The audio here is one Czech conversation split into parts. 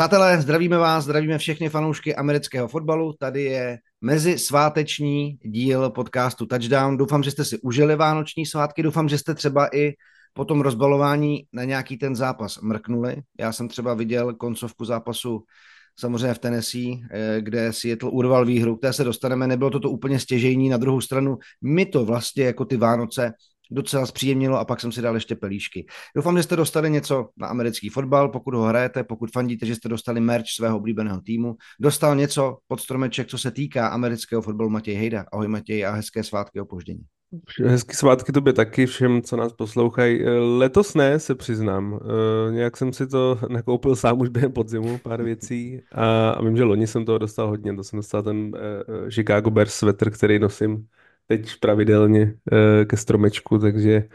Přátelé, zdravíme vás, zdravíme všechny fanoušky amerického fotbalu. Tady je mezi sváteční díl podcastu Touchdown. Doufám, že jste si užili vánoční svátky, doufám, že jste třeba i po tom rozbalování na nějaký ten zápas mrknuli. Já jsem třeba viděl koncovku zápasu samozřejmě v Tennessee, eh, kde Seattle urval výhru, které se dostaneme. Nebylo to to úplně stěžejní, na druhou stranu my to vlastně jako ty Vánoce docela zpříjemnilo a pak jsem si dal ještě pelíšky. Doufám, že jste dostali něco na americký fotbal, pokud ho hrajete, pokud fandíte, že jste dostali merch svého oblíbeného týmu. Dostal něco pod stromeček, co se týká amerického fotbalu Matěj Hejda. Ahoj Matěj a hezké svátky opoždění. Hezký svátky tobě taky, všem, co nás poslouchají. Letos ne, se přiznám. E, nějak jsem si to nakoupil sám už během podzimu, pár věcí. A, vím, že loni jsem toho dostal hodně. To jsem dostal ten uh, Chicago Bears sweater, který nosím teď pravidelně uh, ke stromečku, takže,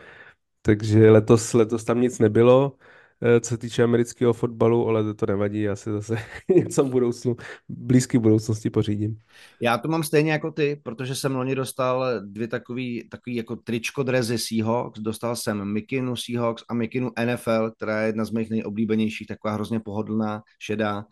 takže letos, letos tam nic nebylo. Eh, co se týče amerického fotbalu, ale to nevadí, já si zase něco v budoucnu, blízké budoucnosti pořídím. Já to mám stejně jako ty, protože jsem loni dostal dvě takový, takový jako tričko drezy Seahawks, dostal jsem Mikinu Seahawks a Mikinu NFL, která je jedna z mých nejoblíbenějších, taková hrozně pohodlná, šedá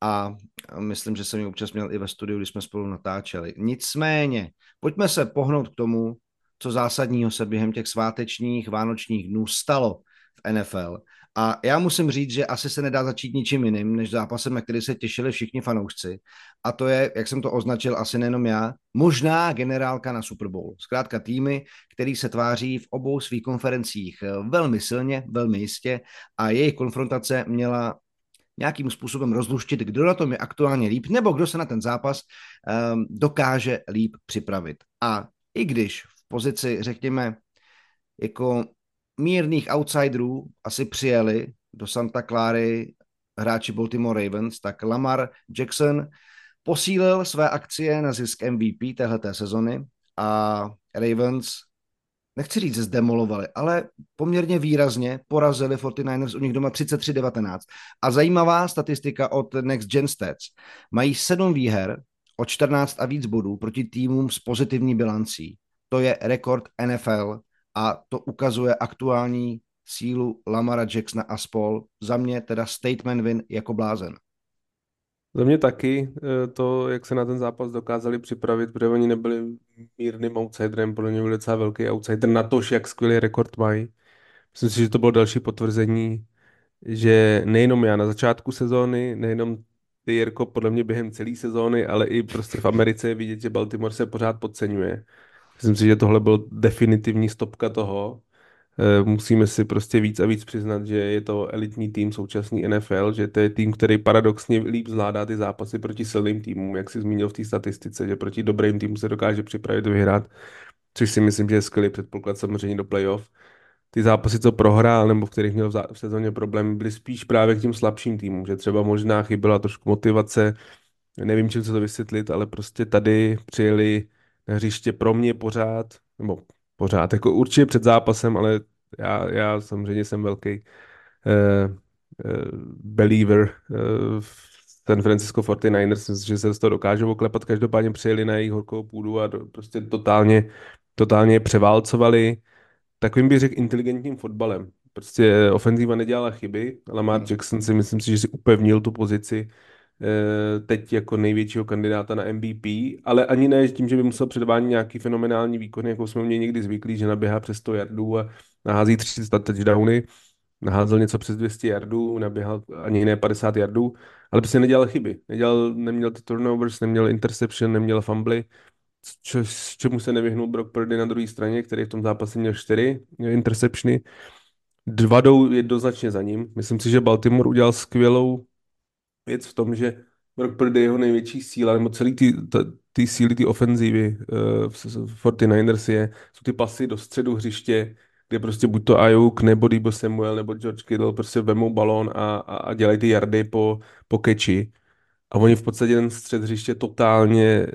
a myslím, že jsem ji občas měl i ve studiu, když jsme spolu natáčeli. Nicméně, pojďme se pohnout k tomu, co zásadního se během těch svátečních, vánočních dnů stalo v NFL. A já musím říct, že asi se nedá začít ničím jiným, než zápasem, na který se těšili všichni fanoušci. A to je, jak jsem to označil, asi nejenom já, možná generálka na Super Bowl. Zkrátka týmy, který se tváří v obou svých konferencích velmi silně, velmi jistě a jejich konfrontace měla nějakým způsobem rozluštit, kdo na tom je aktuálně líp, nebo kdo se na ten zápas um, dokáže líp připravit. A i když v pozici, řekněme, jako mírných outsiderů asi přijeli do Santa Clary hráči Baltimore Ravens, tak Lamar Jackson posílil své akcie na zisk MVP téhleté sezony a Ravens, nechci říct, zdemolovali, ale poměrně výrazně porazili 49ers u nich doma 33-19. A zajímavá statistika od Next Gen Stats. Mají sedm výher o 14 a víc bodů proti týmům s pozitivní bilancí. To je rekord NFL a to ukazuje aktuální sílu Lamara Jacksona a spol. Za mě teda statement win jako blázen. Za mě taky eh, to, jak se na ten zápas dokázali připravit, protože oni nebyli mírným outsiderem, pro ně byl docela velký outsider na to, jak skvělý rekord mají. Myslím si, že to bylo další potvrzení, že nejenom já na začátku sezóny, nejenom ty, Jirko, podle mě během celé sezóny, ale i prostě v Americe vidět, že Baltimore se pořád podceňuje. Myslím si, že tohle byl definitivní stopka toho. Eh, musíme si prostě víc a víc přiznat, že je to elitní tým současný NFL, že to je tým, který paradoxně líp zvládá ty zápasy proti silným týmům, jak si zmínil v té statistice, že proti dobrým týmům se dokáže připravit vyhrát, což si myslím, že je skvělý předpoklad samozřejmě do playoff. Ty zápasy, co prohrál, nebo v kterých měl v sezóně problémy, byly spíš právě k těm slabším týmům, že třeba možná chyběla trošku motivace, nevím, čím se to vysvětlit, ale prostě tady přijeli na hřiště pro mě pořád, nebo pořád, jako určitě před zápasem, ale já, já samozřejmě jsem velký uh, uh, believer uh, v San Francisco 49ers, že se z toho dokážou oklepat, každopádně přijeli na jejich horkou půdu a do, prostě totálně, totálně převálcovali takovým bych řekl inteligentním fotbalem. Prostě ofenzíva nedělala chyby, Lamar hmm. Jackson si myslím si, že si upevnil tu pozici Eh, teď jako největšího kandidáta na MVP, ale ani ne tím, že by musel předvádět nějaký fenomenální výkon, jako jsme měli někdy zvyklí, že naběhá přes 100 yardů a nahází 300 touchdowny, naházel něco přes 200 yardů, naběhal ani ne 50 yardů, ale prostě nedělal chyby. Nedělal, neměl ty turnovers, neměl interception, neměl fumbly, čo, čemu se nevyhnul Brock Purdy na druhé straně, který v tom zápase měl čtyři interceptiony. Dva jdou jednoznačně za ním. Myslím si, že Baltimore udělal skvělou věc v tom, že Brock Purdy jeho největší síla, nebo celý ty, ty síly, ty ofenzívy uh, v 49ers je, jsou ty pasy do středu hřiště, kde prostě buď to Ayuk, nebo Debo Samuel, nebo George Kittle prostě vemou balón a, a, a dělají ty yardy po, po keči. A oni v podstatě ten střed hřiště totálně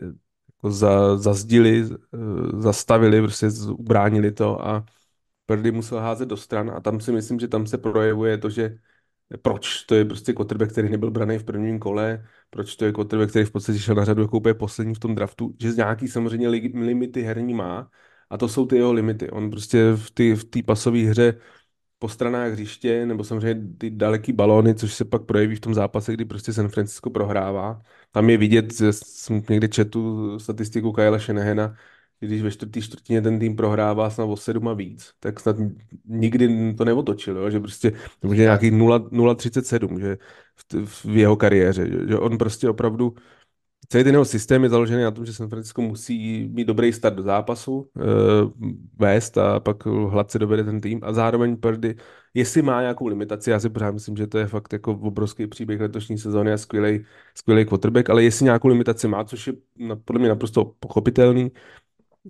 jako za, zazdili, uh, zastavili, prostě ubránili to a Purdy musel házet do stran a tam si myslím, že tam se projevuje to, že proč to je prostě quarterback, který nebyl braný v prvním kole, proč to je quarterback, který v podstatě šel na řadu jako úplně poslední v tom draftu, že z nějaký samozřejmě limity herní má a to jsou ty jeho limity. On prostě v té v pasové hře po stranách hřiště, nebo samozřejmě ty daleký balóny, což se pak projeví v tom zápase, kdy prostě San Francisco prohrává. Tam je vidět, jsem někde četu statistiku Kyle Shanahana, když ve čtvrtý čtvrtině ten tým prohrává snad o sedm a víc, tak snad nikdy to neotočil, jo? že prostě že nějaký 0,37 že v, v, jeho kariéře, že, že on prostě opravdu celý ten jeho systém je založený na tom, že San Francisco musí mít dobrý start do zápasu, e, vést a pak hladce dovede ten tým a zároveň Purdy, jestli má nějakou limitaci, já si pořád myslím, že to je fakt jako obrovský příběh letošní sezóny a skvělý, skvělý quarterback, ale jestli nějakou limitaci má, což je podle mě naprosto pochopitelný,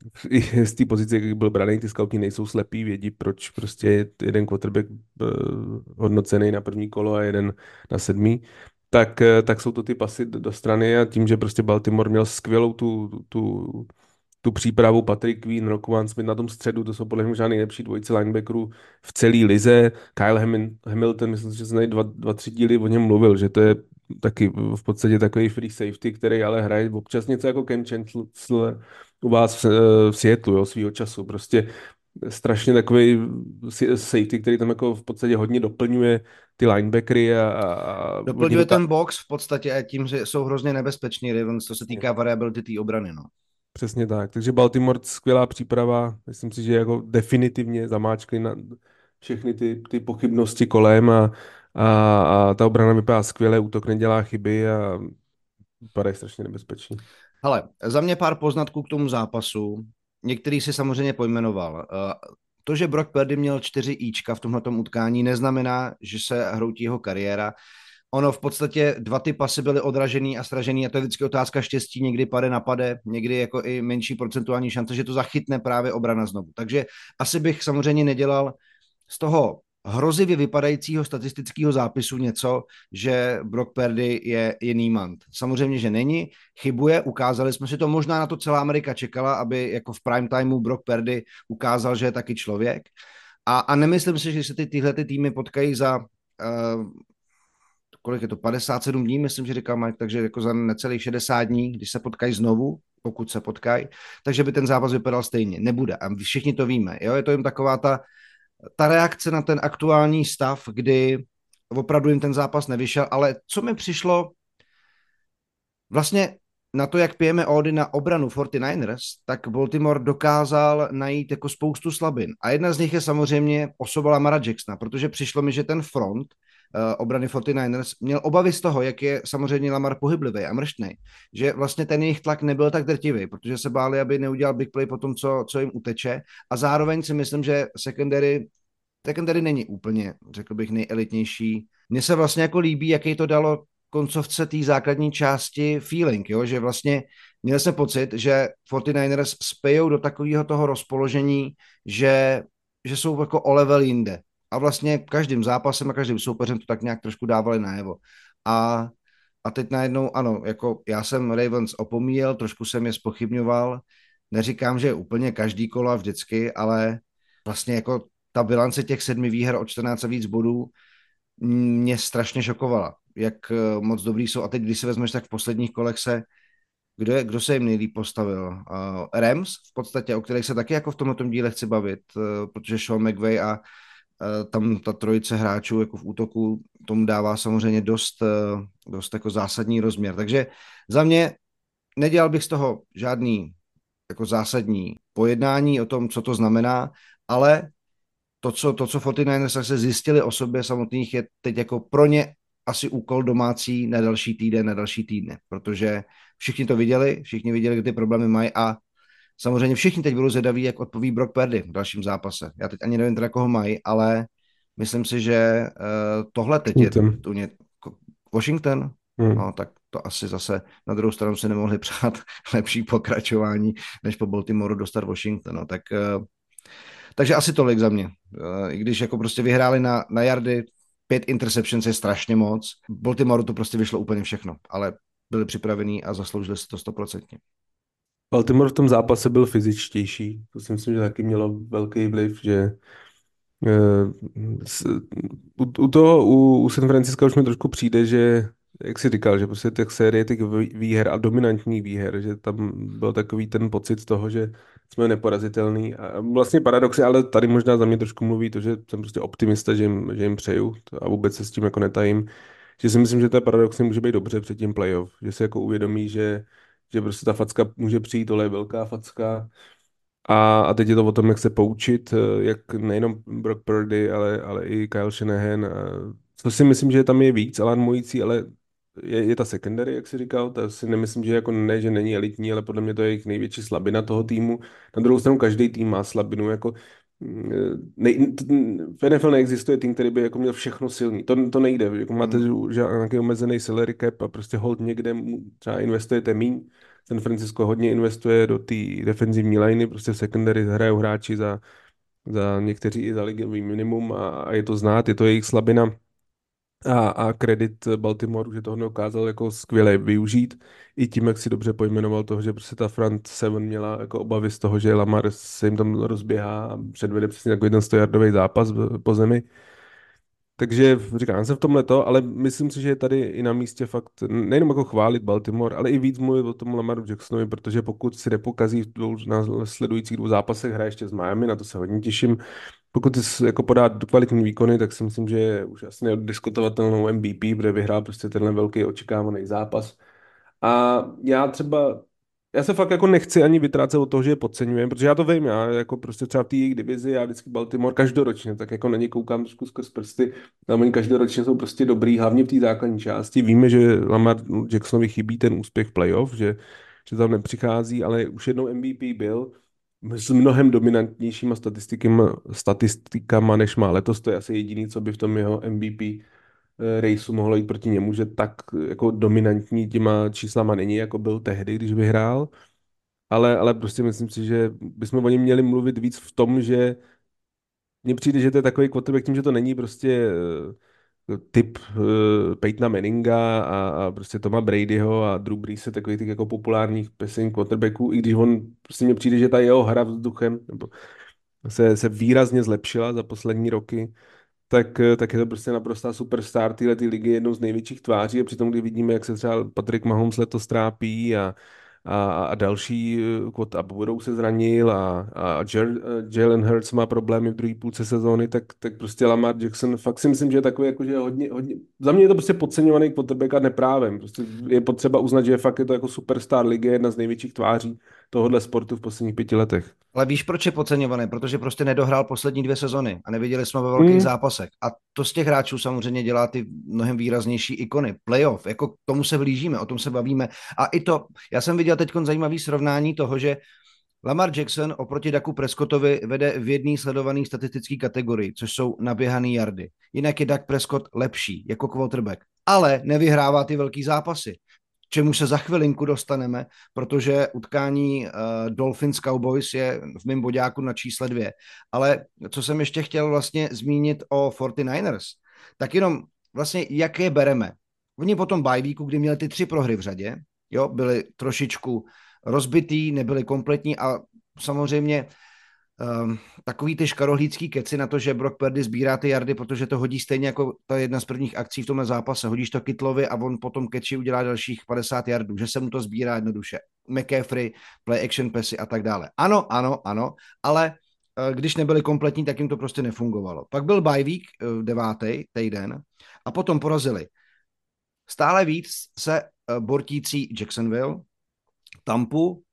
z té pozice, jak byl braný, ty scouti nejsou slepí, vědí, proč prostě je jeden quarterback eh, hodnocený na první kolo a jeden na sedmý, tak, eh, tak jsou to ty pasy do strany a tím, že prostě Baltimore měl skvělou tu, tu, tu přípravu Patrick Queen, Rockwan Smith na tom středu, to jsou podle mě žádný nejlepší dvojice linebackerů v celé lize. Kyle Hamilton, myslím, že se dva, dva, tři díly o něm mluvil, že to je taky v podstatě takový free safety, který ale hraje občas něco jako Ken Chancellor u vás v, v Seattle, jo, svýho času. Prostě strašně takový safety, který tam jako v podstatě hodně doplňuje ty linebackery a, a doplňuje ten box v podstatě a tím, že jsou hrozně nebezpeční Ravens, co se týká variability té obrany, no. Přesně tak. Takže Baltimore skvělá příprava. Myslím si, že jako definitivně zamáčkli na všechny ty, ty pochybnosti kolem a, a, a ta obrana vypadá skvěle, útok nedělá chyby a vypadá strašně nebezpečný. Hele, za mě pár poznatků k tomu zápasu. Některý si samozřejmě pojmenoval. Eh, to, že Brock Purdy měl čtyři íčka v tomhle utkání, neznamená, že se hroutí jeho kariéra. Ono v podstatě dva ty pasy byly odražený a stražený a to je vždycky otázka štěstí, někdy pade napade, někdy jako i menší procentuální šance, že to zachytne právě obrana znovu. Takže asi bych samozřejmě nedělal z toho hrozivě vypadajícího statistického zápisu něco, že Brock Purdy je jiný mant. Samozřejmě, že není, chybuje, ukázali jsme si to, možná na to celá Amerika čekala, aby jako v prime timeu Brock Purdy ukázal, že je taky člověk. A, a nemyslím si, že se ty, tyhle ty týmy potkají za uh, kolik je to, 57 dní, myslím, že říkal Mike, takže jako za necelých 60 dní, když se potkají znovu, pokud se potkají, takže by ten zápas vypadal stejně. Nebude. A všichni to víme. Jo? Je to jim taková ta, ta reakce na ten aktuální stav, kdy opravdu jim ten zápas nevyšel, ale co mi přišlo vlastně na to, jak pijeme ódy na obranu 49ers, tak Baltimore dokázal najít jako spoustu slabin. A jedna z nich je samozřejmě osoba Lamara Jacksona, protože přišlo mi, že ten front obrany 49ers měl obavy z toho, jak je samozřejmě Lamar pohyblivý a mrštný, že vlastně ten jejich tlak nebyl tak drtivý, protože se báli, aby neudělal big play po tom, co, co jim uteče. A zároveň si myslím, že secondary secondary není úplně, řekl bych, nejelitnější. Mně se vlastně jako líbí, jaký to dalo koncovce té základní části feeling, jo? že vlastně měl jsem pocit, že 49ers spejou do takového toho rozpoložení, že, že jsou jako o level jinde. A vlastně každým zápasem a každým soupeřem to tak nějak trošku dávali najevo. A, a teď najednou, ano, jako já jsem Ravens opomíjel, trošku jsem je spochybňoval, neříkám, že úplně každý kola vždycky, ale vlastně jako ta bilance těch sedmi výher o 14 a víc bodů mě strašně šokovala, jak eh, moc dobrý jsou. A teď, když se vezmeš, tak v posledních kolech se kdo, je, kdo se jim nejlíp postavil? Uh, Rams v podstatě, o kterých se taky jako v tomto díle chci bavit, uh, protože Sean McVay a tam ta trojice hráčů jako v útoku tomu dává samozřejmě dost, uh, dost jako zásadní rozměr. Takže za mě nedělal bych z toho žádný jako zásadní pojednání o tom, co to znamená, ale to, co, to, co 49ers se zjistili o sobě samotných, je teď jako pro ně asi úkol domácí na další týden, na další týdny, protože všichni to viděli, všichni viděli, kde ty problémy mají a samozřejmě všichni teď budou zvědaví, jak odpoví Brock Purdy v dalším zápase. Já teď ani nevím teda, koho mají, ale myslím si, že uh, tohle teď je tu ně, Washington, hmm. no tak to asi zase na druhou stranu si nemohli přát lepší pokračování, než po Baltimoreu dostat Washington, no tak uh, takže asi tolik za mě. Eh, I když jako prostě vyhráli na, na jardy, pět interceptions je strašně moc. Baltimoreu to prostě vyšlo úplně všechno, ale byli připravení a zasloužili si to stoprocentně. Baltimore v tom zápase byl fyzičtější. To si myslím, že taky mělo velký vliv, že uh, u, u toho, u, u San Francisco už mi trošku přijde, že jak jsi říkal, že prostě těch série těch výher a dominantních výher, že tam byl takový ten pocit toho, že jsme neporazitelný. A vlastně paradoxy, ale tady možná za mě trošku mluví to, že jsem prostě optimista, že jim, že jim přeju a vůbec se s tím jako netajím. Že si myslím, že to paradoxně může být dobře před tím playoff, že si jako uvědomí, že, že prostě ta facka může přijít, tohle je velká facka, a, a teď je to o tom, jak se poučit, eh, jak nejenom Brock Purdy, ale, ale i Kyle Shanahan. Co si myslím, že tam je víc alarmující, ale je, je ta secondary, jak jsi říkal, to si nemyslím, že jako ne, že není elitní, ale podle mě to je jejich největší slabina toho týmu. Na druhou stranu každý tým má slabinu, jako ne, v NFL neexistuje tým, který by jako měl všechno silný. To, to nejde. Jako máte hmm. nějaký omezený salary cap a prostě hold někde třeba investujete míň. San Francisco hodně investuje do té defenzivní liney, prostě secondary hrajou hráči za, za někteří i za ligový minimum a, a je to znát, je to jejich slabina a, a kredit Baltimore, že toho neukázal jako skvěle využít. I tím, jak si dobře pojmenoval toho, že prostě ta front seven měla jako obavy z toho, že Lamar se jim tam rozběhá a předvede přesně jako jeden stojardový zápas po zemi. Takže říkám se v tomhle to, ale myslím si, že je tady i na místě fakt nejenom jako chválit Baltimore, ale i víc mluvit o tom Lamaru Jacksonovi, protože pokud si nepokazí v dvou, na sledujících dvou zápasech, hraje ještě s Miami, na to se hodně těším, pokud si jako podá kvalitní výkony, tak si myslím, že je už asi neodiskutovatelnou MVP, protože vyhrál prostě tenhle velký očekávaný zápas. A já třeba, já se fakt jako nechci ani vytrácet od toho, že je podceňujem, protože já to vím, já jako prostě třeba v té jejich divizi, já vždycky Baltimore každoročně, tak jako na ně koukám trošku skrz prsty, tam oni každoročně jsou prostě dobrý, hlavně v té základní části. Víme, že Lamar Jacksonovi chybí ten úspěch playoff, že, že tam nepřichází, ale už jednou MVP byl s mnohem dominantnějšíma statistikama, statistikama, než má letos. To je asi jediný, co by v tom jeho MVP eh, raceu mohlo jít proti němu, že tak jako dominantní těma číslama není, jako byl tehdy, když vyhrál. Ale, ale prostě myslím si, že bychom o něm měli mluvit víc v tom, že mně přijde, že to je takový quarterback tím, že to není prostě uh, typ uh, Peytona Manninga a, a prostě Toma Bradyho a Drew Brees, takových těch jako populárních passing quarterbacků, i když on prostě mně přijde, že ta jeho hra vzduchem nebo se, se výrazně zlepšila za poslední roky, tak, eh, tak je to prostě naprostá superstar téhle ligy, jednou z největších tváří a přitom, když vidíme, jak se třeba Patrick Mahomes letos trápí a, a, a další kvot a budou se zranil a, a Jalen Hurts má problémy v druhé půlce sezóny, tak, tak prostě Lamar Jackson fakt si myslím, že je takový jako, že hodně, hodně, za mě je to prostě podceňovaný quarterback a neprávem. Prostě je potřeba uznat, že je fakt je to jako superstar ligy, jedna z největších tváří tohohle sportu v posledních pěti letech. Ale víš, proč je podceňovaný? Protože prostě nedohrál poslední dvě sezony a neviděli jsme ve velkých hmm. zápasech. A to z těch hráčů samozřejmě dělá ty mnohem výraznější ikony. Playoff, jako k tomu se blížíme, o tom se bavíme. A i to, já jsem viděl teď zajímavý srovnání toho, že Lamar Jackson oproti Daku Prescottovi vede v jedné sledované statistické kategorii, což jsou naběhané jardy. Jinak je Dak Prescott lepší jako quarterback, ale nevyhrává ty velký zápasy čemu se za chvilinku dostaneme, protože utkání uh, Dolphins Cowboys je v mém bodáku na čísle dvě. Ale co jsem ještě chtěl vlastně zmínit o 49ers, tak jenom vlastně jak je bereme. Oni potom weeku, kdy měli ty tři prohry v řadě, jo, byli trošičku rozbitý, nebyli kompletní a samozřejmě um, takový ty škarohlícký keci na to, že Brock Purdy sbírá ty jardy, protože to hodí stejně jako ta jedna z prvních akcí v tomhle zápase. Hodíš to Kitlovi a on potom keči udělá dalších 50 jardů, že se mu to sbírá jednoduše. McCaffrey, play action pesy a tak dále. Ano, ano, ano, ale uh, když nebyli kompletní, tak jim to prostě nefungovalo. Pak byl bye week, uh, devátý týden, a potom porazili. Stále víc se uh, bortící Jacksonville, Tampu,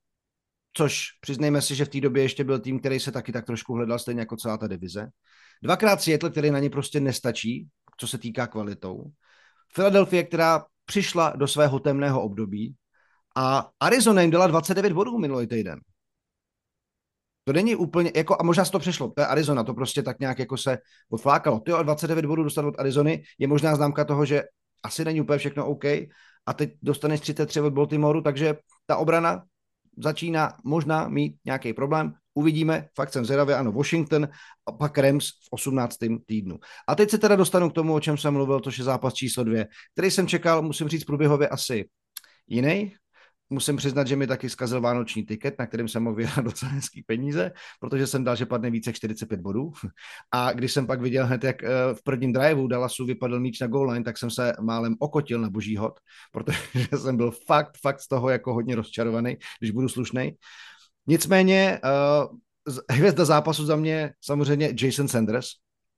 což přiznejme si, že v té době ještě byl tým, který se taky tak trošku hledal, stejně jako celá ta divize. Dvakrát Seattle, který na ně prostě nestačí, co se týká kvalitou. Philadelphia, která přišla do svého temného období a Arizona jim dala 29 bodů minulý týden. To není úplně, jako, a možná se to přešlo, to je Arizona, to prostě tak nějak jako se odflákalo. Ty 29 bodů dostat od Arizony je možná známka toho, že asi není úplně všechno OK a teď dostaneš 33 od Baltimoru, takže ta obrana začíná možná mít nějaký problém. Uvidíme, fakt jsem zvědavý, ano, Washington a pak Rams v 18. týdnu. A teď se teda dostanu k tomu, o čem jsem mluvil, to je zápas číslo dvě, který jsem čekal, musím říct, průběhově asi jiný. Musím přiznat, že mi taky zkazil vánoční tiket, na kterém jsem mohl vyhrát docela hezký peníze, protože jsem dal, že padne více 45 bodů. A když jsem pak viděl hned, jak eh, v prvním driveu Dallasu vypadl míč na goal line, tak jsem se málem okotil na boží hod, protože jsem byl fakt, fakt z toho jako hodně rozčarovaný, když budu slušný. Nicméně uh, hvězda zápasu za mě samozřejmě Jason Sanders,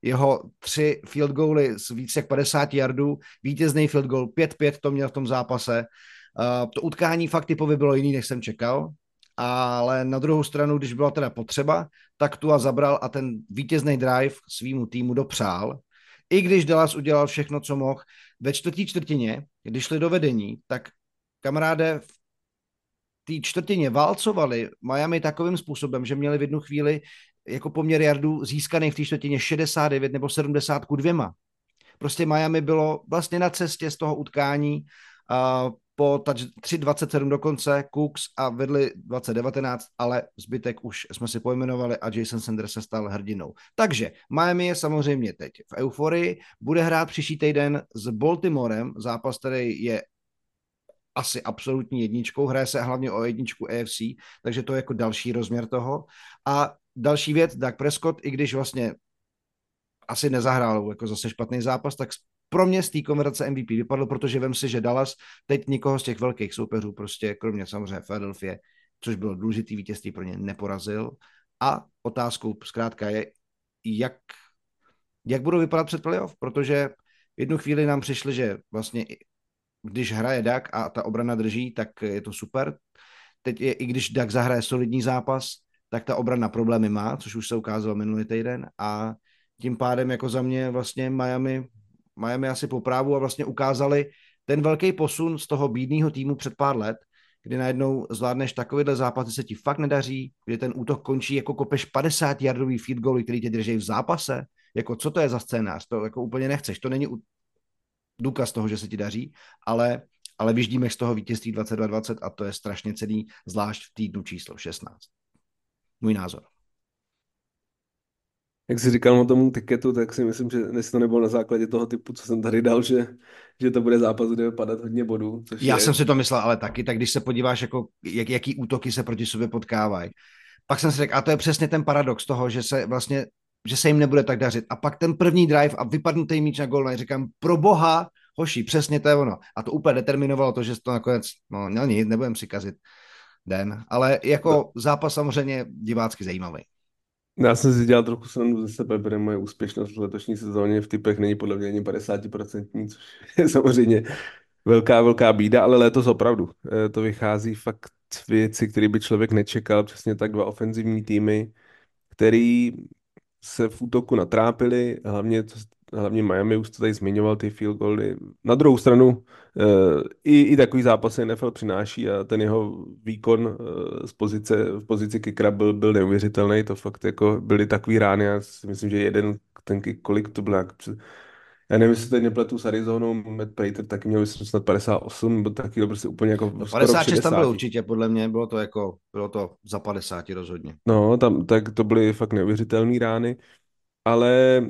jeho tři field goaly z více jak 50 yardů, vítězný field goal, 5-5 to měl v tom zápase. Uh, to utkání fakt typově bylo jiný, než jsem čekal, ale na druhou stranu, když byla teda potřeba, tak tu a zabral a ten vítězný drive svýmu týmu dopřál. I když Dallas udělal všechno, co mohl, ve čtvrtý čtvrtině, když šli do vedení, tak kamaráde v té čtvrtině válcovali Miami takovým způsobem, že měli v jednu chvíli jako poměr jardů získaný v té čtvrtině 69 nebo 70 ku dvěma. Prostě Miami bylo vlastně na cestě z toho utkání uh, po 3.27 do konce, Cooks a vedli 2019, ale zbytek už jsme si pojmenovali a Jason Sanders se stal hrdinou. Takže Miami je samozřejmě teď v euforii, bude hrát příští týden s Baltimorem, zápas, který je asi absolutní jedničkou, hraje se hlavně o jedničku AFC, takže to je jako další rozměr toho. A další věc, Doug Prescott, i když vlastně asi nezahrál jako zase špatný zápas, tak pro mě z té konverzace MVP vypadlo, protože vím si, že Dallas teď nikoho z těch velkých soupeřů, prostě kromě samozřejmě Philadelphia, což bylo důležitý vítězství pro ně, neporazil. A otázkou zkrátka je, jak, jak budou vypadat před playoff, protože v jednu chvíli nám přišli, že vlastně když hraje Dak a ta obrana drží, tak je to super. Teď je, i když Dak zahraje solidní zápas, tak ta obrana problémy má, což už se ukázalo minulý týden a tím pádem jako za mě vlastně Miami, Miami asi po právu a vlastně ukázali ten velký posun z toho bídného týmu před pár let, kdy najednou zvládneš takovýhle zápas, se ti fakt nedaří, kdy ten útok končí jako kopeš 50 yardový feed goal, který tě drží v zápase, jako co to je za scénář, to jako úplně nechceš, to není důkaz toho, že se ti daří, ale, ale vyždíme z toho vítězství 22-20 a to je strašně celý, zvlášť v týdnu číslo 16. Můj názor. Jak jsi říkal o tomu tiketu, tak si myslím, že dnes to nebylo na základě toho typu, co jsem tady dal, že, že to bude zápas, kde bude padat hodně bodů. Což Já je... jsem si to myslel, ale taky, tak když se podíváš, jako, jak, jaký útoky se proti sobě potkávají, pak jsem si řekl, a to je přesně ten paradox toho, že se vlastně že se jim nebude tak dařit. A pak ten první drive a vypadnutý míč na gol, říkám, pro boha, hoši, přesně to je ono. A to úplně determinovalo to, že to nakonec, no, nic, nebudem si kazit den. Ale jako no. zápas samozřejmě divácky zajímavý. Já jsem si dělal trochu srandu ze sebe, protože moje úspěšnost v letošní sezóně v typech není podle mě ani 50%, což je samozřejmě velká, velká bída, ale letos opravdu. Eh, to vychází fakt věci, které by člověk nečekal. Přesně tak dva ofenzivní týmy, který se v útoku natrápili, hlavně, hlavně Miami, už to tady zmiňoval, ty field goaly. Na druhou stranu i, i takový zápas NFL přináší a ten jeho výkon eh, z pozice, v pozici kickera byl, byl neuvěřitelný, to fakt jako byly takový rány, já si myslím, že jeden ten kick, kolik to bylo, já nevím, jestli teď nepletu s Arizonou, Matt Prater taky měl myslím snad 58, nebo taky to prostě úplně jako no, 56 tam bylo určitě, podle mě, bylo to jako, bylo to za 50 rozhodně. No, tam, tak to byly fakt neuvěřitelné rány, ale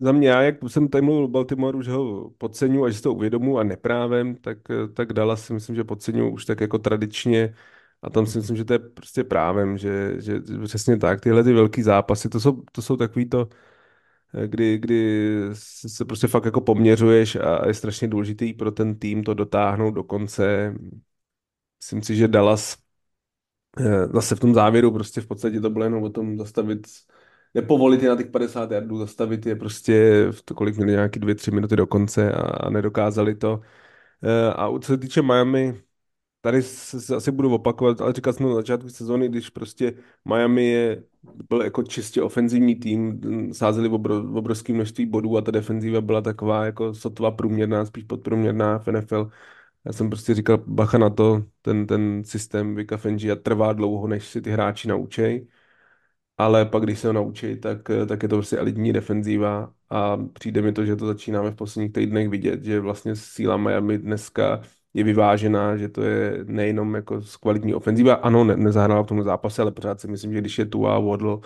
za mě, já, jak jsem tady mluvil o Baltimoreu, že ho podceňuji a že si to uvědomu a neprávem, tak, tak Dallas si myslím, že podceňuji už tak jako tradičně a tam si myslím, že to je prostě právem, že, že přesně tak, tyhle ty velký zápasy, to jsou, to jsou takový to, kdy, kdy se prostě fakt jako poměřuješ a je strašně důležitý pro ten tým to dotáhnout do konce. Myslím si, že Dallas eh, zase v tom závěru prostě v podstatě to bylo jenom o tom zastavit, nepovolit je na těch 50 jardů, zastavit je prostě v to, kolik měli nějaký dvě, tři minuty do konce a, a nedokázali to. Eh, a co se týče Miami, tady se asi budu opakovat, ale říkal jsem na začátku sezóny, když prostě Miami je, byl jako čistě ofenzivní tým, sázeli obro, obrovské množství bodů a ta defenziva byla taková jako sotva průměrná, spíš podprůměrná v NFL. Já jsem prostě říkal, bacha na to, ten, ten systém Vika Fengia trvá dlouho, než si ty hráči naučej ale pak, když se ho naučí, tak, tak je to prostě elitní defenzíva a přijde mi to, že to začínáme v posledních týdnech vidět, že vlastně síla Miami dneska je vyvážená, že to je nejenom jako kvalitní ofenzíva. Ano, ne, nezahrála v tom zápase, ale pořád si myslím, že když je tu a Waddle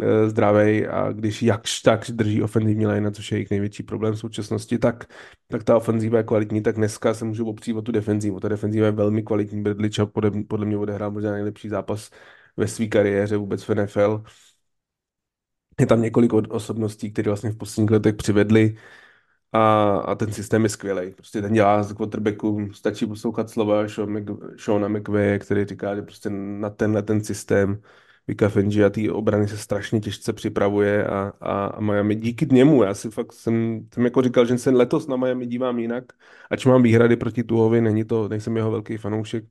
e, zdravý a když jakž tak drží ofenzivní line, což je jejich největší problém v současnosti, tak, tak ta ofenzíva je kvalitní, tak dneska se můžu opřít o tu defenzívu. Ta defenzíva je velmi kvalitní, Bradley podle, podle mě odehrál možná nejlepší zápas ve své kariéře vůbec v NFL. Je tam několik osobností, které vlastně v posledních letech přivedli a, a ten systém je skvělý. Prostě ten dělá z quarterbacku, stačí poslouchat slova Seana McVeigh, který říká, že prostě na tenhle ten systém Vika Fenji a té obrany se strašně těžce připravuje a, a, a Miami díky němu, já si fakt jsem, jsem jako říkal, že se letos na Miami dívám jinak, ač mám výhrady proti Tuhovi, není to, nejsem jeho velký fanoušek,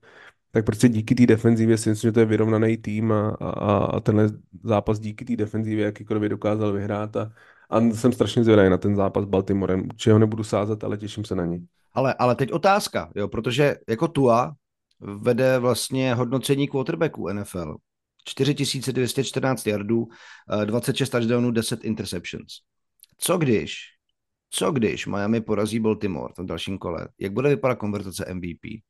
tak prostě díky té defenzivě si myslím, že to je vyrovnaný tým a, a, a tenhle zápas díky té defenzivě jakýkoliv dokázal vyhrát a, a jsem strašně zvědavý na ten zápas s Baltimorem. Určitě ho nebudu sázet, ale těším se na něj. Ale, ale teď otázka, jo, protože jako Tua vede vlastně hodnocení quarterbacků NFL. 4214 yardů, 26 eh, touchdownů, 10 interceptions. Co když, co když Miami porazí Baltimore v dalším kole? Jak bude vypadat konverzace MVP?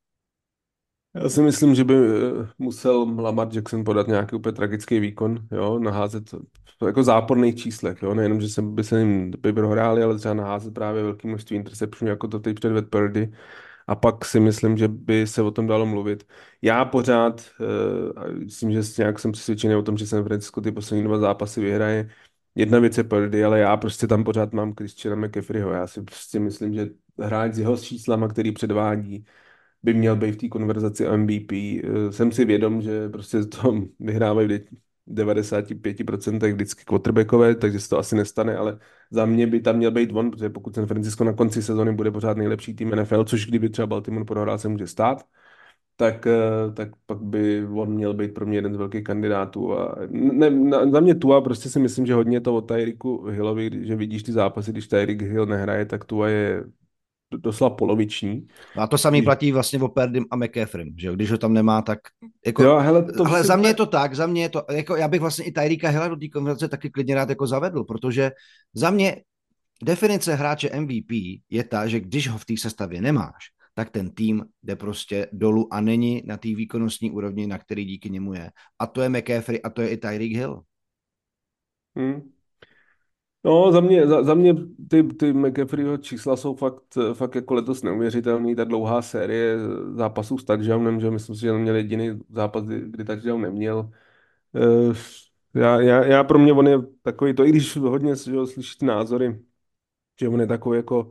Já si myslím, že by eh, musel Lamar Jackson podat nějaký úplně tragický výkon, jo, naházet jako záporných číslech, jo, nejenom, že se, by se jim by prohráli, ale třeba naházet právě velké množství interceptionů, jako to teď předved Purdy. A pak si myslím, že by se o tom dalo mluvit. Já pořád, uh, myslím, že nějak jsem přesvědčený o tom, že San Francisco ty poslední dva zápasy vyhraje. Jedna věc je Purdy, ale já prostě tam pořád mám Christiana McCaffreyho. Já si prostě myslím, že hráč s jeho číslama, který předvádí, by měl být v té konverzaci o MVP. Eh, jsem si vědom, že prostě to vyhrávají v 95% vždycky quarterbackové, takže se to asi nestane, ale za mě by tam měl být on, protože pokud San Francisco na konci sezóny bude pořád nejlepší tým NFL, což kdyby třeba Baltimore prohrál, se může stát, tak, eh, tak pak by on měl být pro mě jeden z velkých kandidátů. A ne, na, za mě Tua prostě si myslím, že hodně to o Tyriku Hillovi, že vidíš ty zápasy, když Tyrik Hill nehraje, tak Tua je doslova poloviční. A to samý platí vlastně o Perdym a McCaffrey, že když ho tam nemá, tak jako, jo, hele, to ale za mě je to tak, za mě je to, jako já bych vlastně i Tyrika Hilla do té konverzace taky klidně rád jako zavedl, protože za mě definice hráče MVP je ta, že když ho v té sestavě nemáš, tak ten tým jde prostě dolů a není na té výkonnostní úrovni, na který díky němu je. A to je McCaffrey a to je i Tyreek Hill. Hmm. No, za mě, za, za mě ty, ty McCaffreyho čísla jsou fakt, fakt jako letos neuvěřitelný. Ta dlouhá série zápasů s touchdownem, že myslím si, že měl jediný zápas, kdy, kdy touchdown neměl. Uh, já, já, já, pro mě on je takový, to i když hodně že, slyšíte názory, že on je takový jako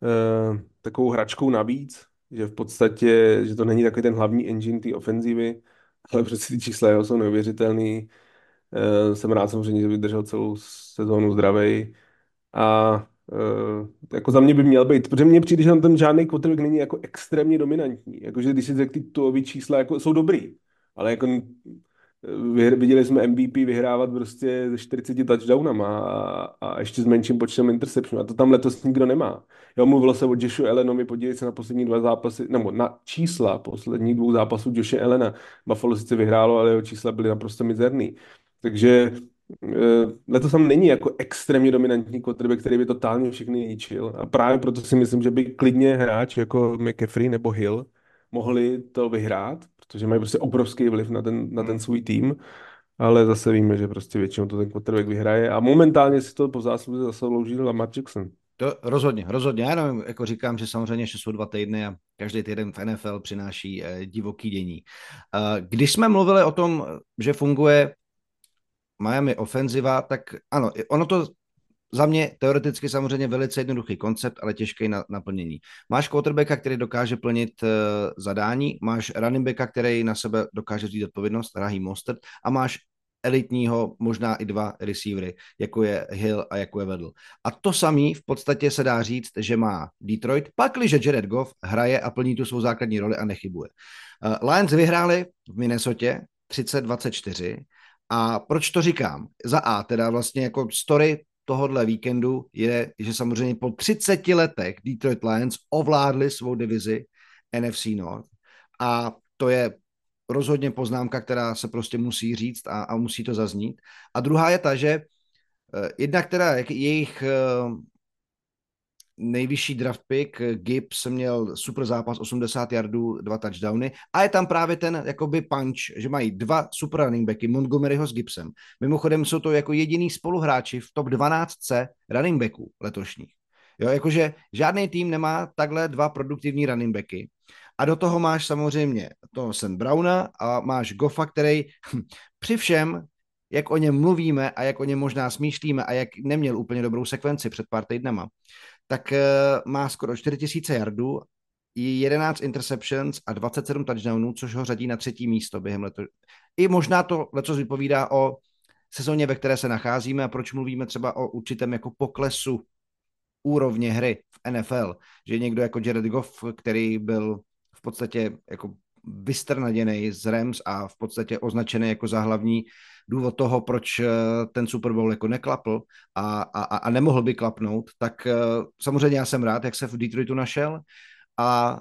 uh, takovou hračkou navíc, že v podstatě, že to není takový ten hlavní engine té ofenzívy, ale přeci ty čísla jeho jsou neuvěřitelný. Uh, jsem rád samozřejmě, že vydržel celou sezónu zdravý. A uh, jako za mě by měl být, protože mně přijde, že tam ten žádný quarterback není jako extrémně dominantní. Jakože když si řekl, ty tuový čísla jako, jsou dobrý, ale jako viděli jsme MVP vyhrávat prostě ze 40 touchdownama a, a ještě s menším počtem interceptionů. A to tam letos nikdo nemá. Jo, mluvilo se o Joshu Ellenovi, podívej se na poslední dva zápasy, nebo na čísla posledních dvou zápasů Joshe Elena. Buffalo sice vyhrálo, ale jeho čísla byly naprosto mizerný. Takže eh, letos tam není jako extrémně dominantní quarterback, který by totálně všechny ničil. A právě proto si myslím, že by klidně hráč jako McCaffrey nebo Hill mohli to vyhrát, protože mají prostě obrovský vliv na ten, na ten hmm. svůj tým, ale zase víme, že prostě většinou to ten quarterback vyhraje a momentálně si to po zásluze zaslouží Lamar Jackson. To rozhodně, rozhodně. Já jenom jako říkám, že samozřejmě ještě jsou dva týdny a každý týden v NFL přináší eh, divoký dění. Eh, když jsme mluvili o tom, že funguje Miami ofenziva, tak ano, ono to za mě teoreticky samozřejmě velice jednoduchý koncept, ale těžký na naplnění. Máš quarterbacka, který dokáže plnit uh, zadání, máš running backa, který na sebe dokáže vzít odpovědnost, Rahim Mostert, a máš elitního, možná i dva receivery, jako je Hill a jako je Vedl. A to samý v podstatě se dá říct, že má Detroit, pakliže Jared Goff hraje a plní tu svou základní roli a nechybuje. Uh, Lions vyhráli v Minnesotě 30-24 a proč to říkám? Za A, teda vlastně jako story tohohle víkendu je, že samozřejmě po 30 letech Detroit Lions ovládli svou divizi NFC North a to je rozhodně poznámka, která se prostě musí říct a, a musí to zaznít. A druhá je ta, že uh, jedna, která jejich uh, nejvyšší draft pick, Gibbs měl super zápas, 80 yardů, dva touchdowny a je tam právě ten jakoby punch, že mají dva super running backy, Montgomeryho s Gibbsem. Mimochodem jsou to jako jediný spoluhráči v top 12C running backů letošních. Jo, jakože žádný tým nemá takhle dva produktivní running backy. A do toho máš samozřejmě toho Sen Browna a máš Goffa, který při všem, jak o něm mluvíme a jak o něm možná smýšlíme a jak neměl úplně dobrou sekvenci před pár týdnama, tak uh, má skoro 4000 yardů, 11 interceptions a 27 touchdownů, což ho řadí na třetí místo během leto. I možná to leco vypovídá o sezóně, ve které se nacházíme a proč mluvíme třeba o určitém jako poklesu úrovně hry v NFL, že někdo jako Jared Goff, který byl v podstatě jako vystrnaděný z Rams a v podstatě označený jako za hlavní důvod toho, proč eh, ten Super Bowl jako neklapl a, a, a nemohl by klapnout, tak eh, samozřejmě já jsem rád, jak se v Detroitu našel a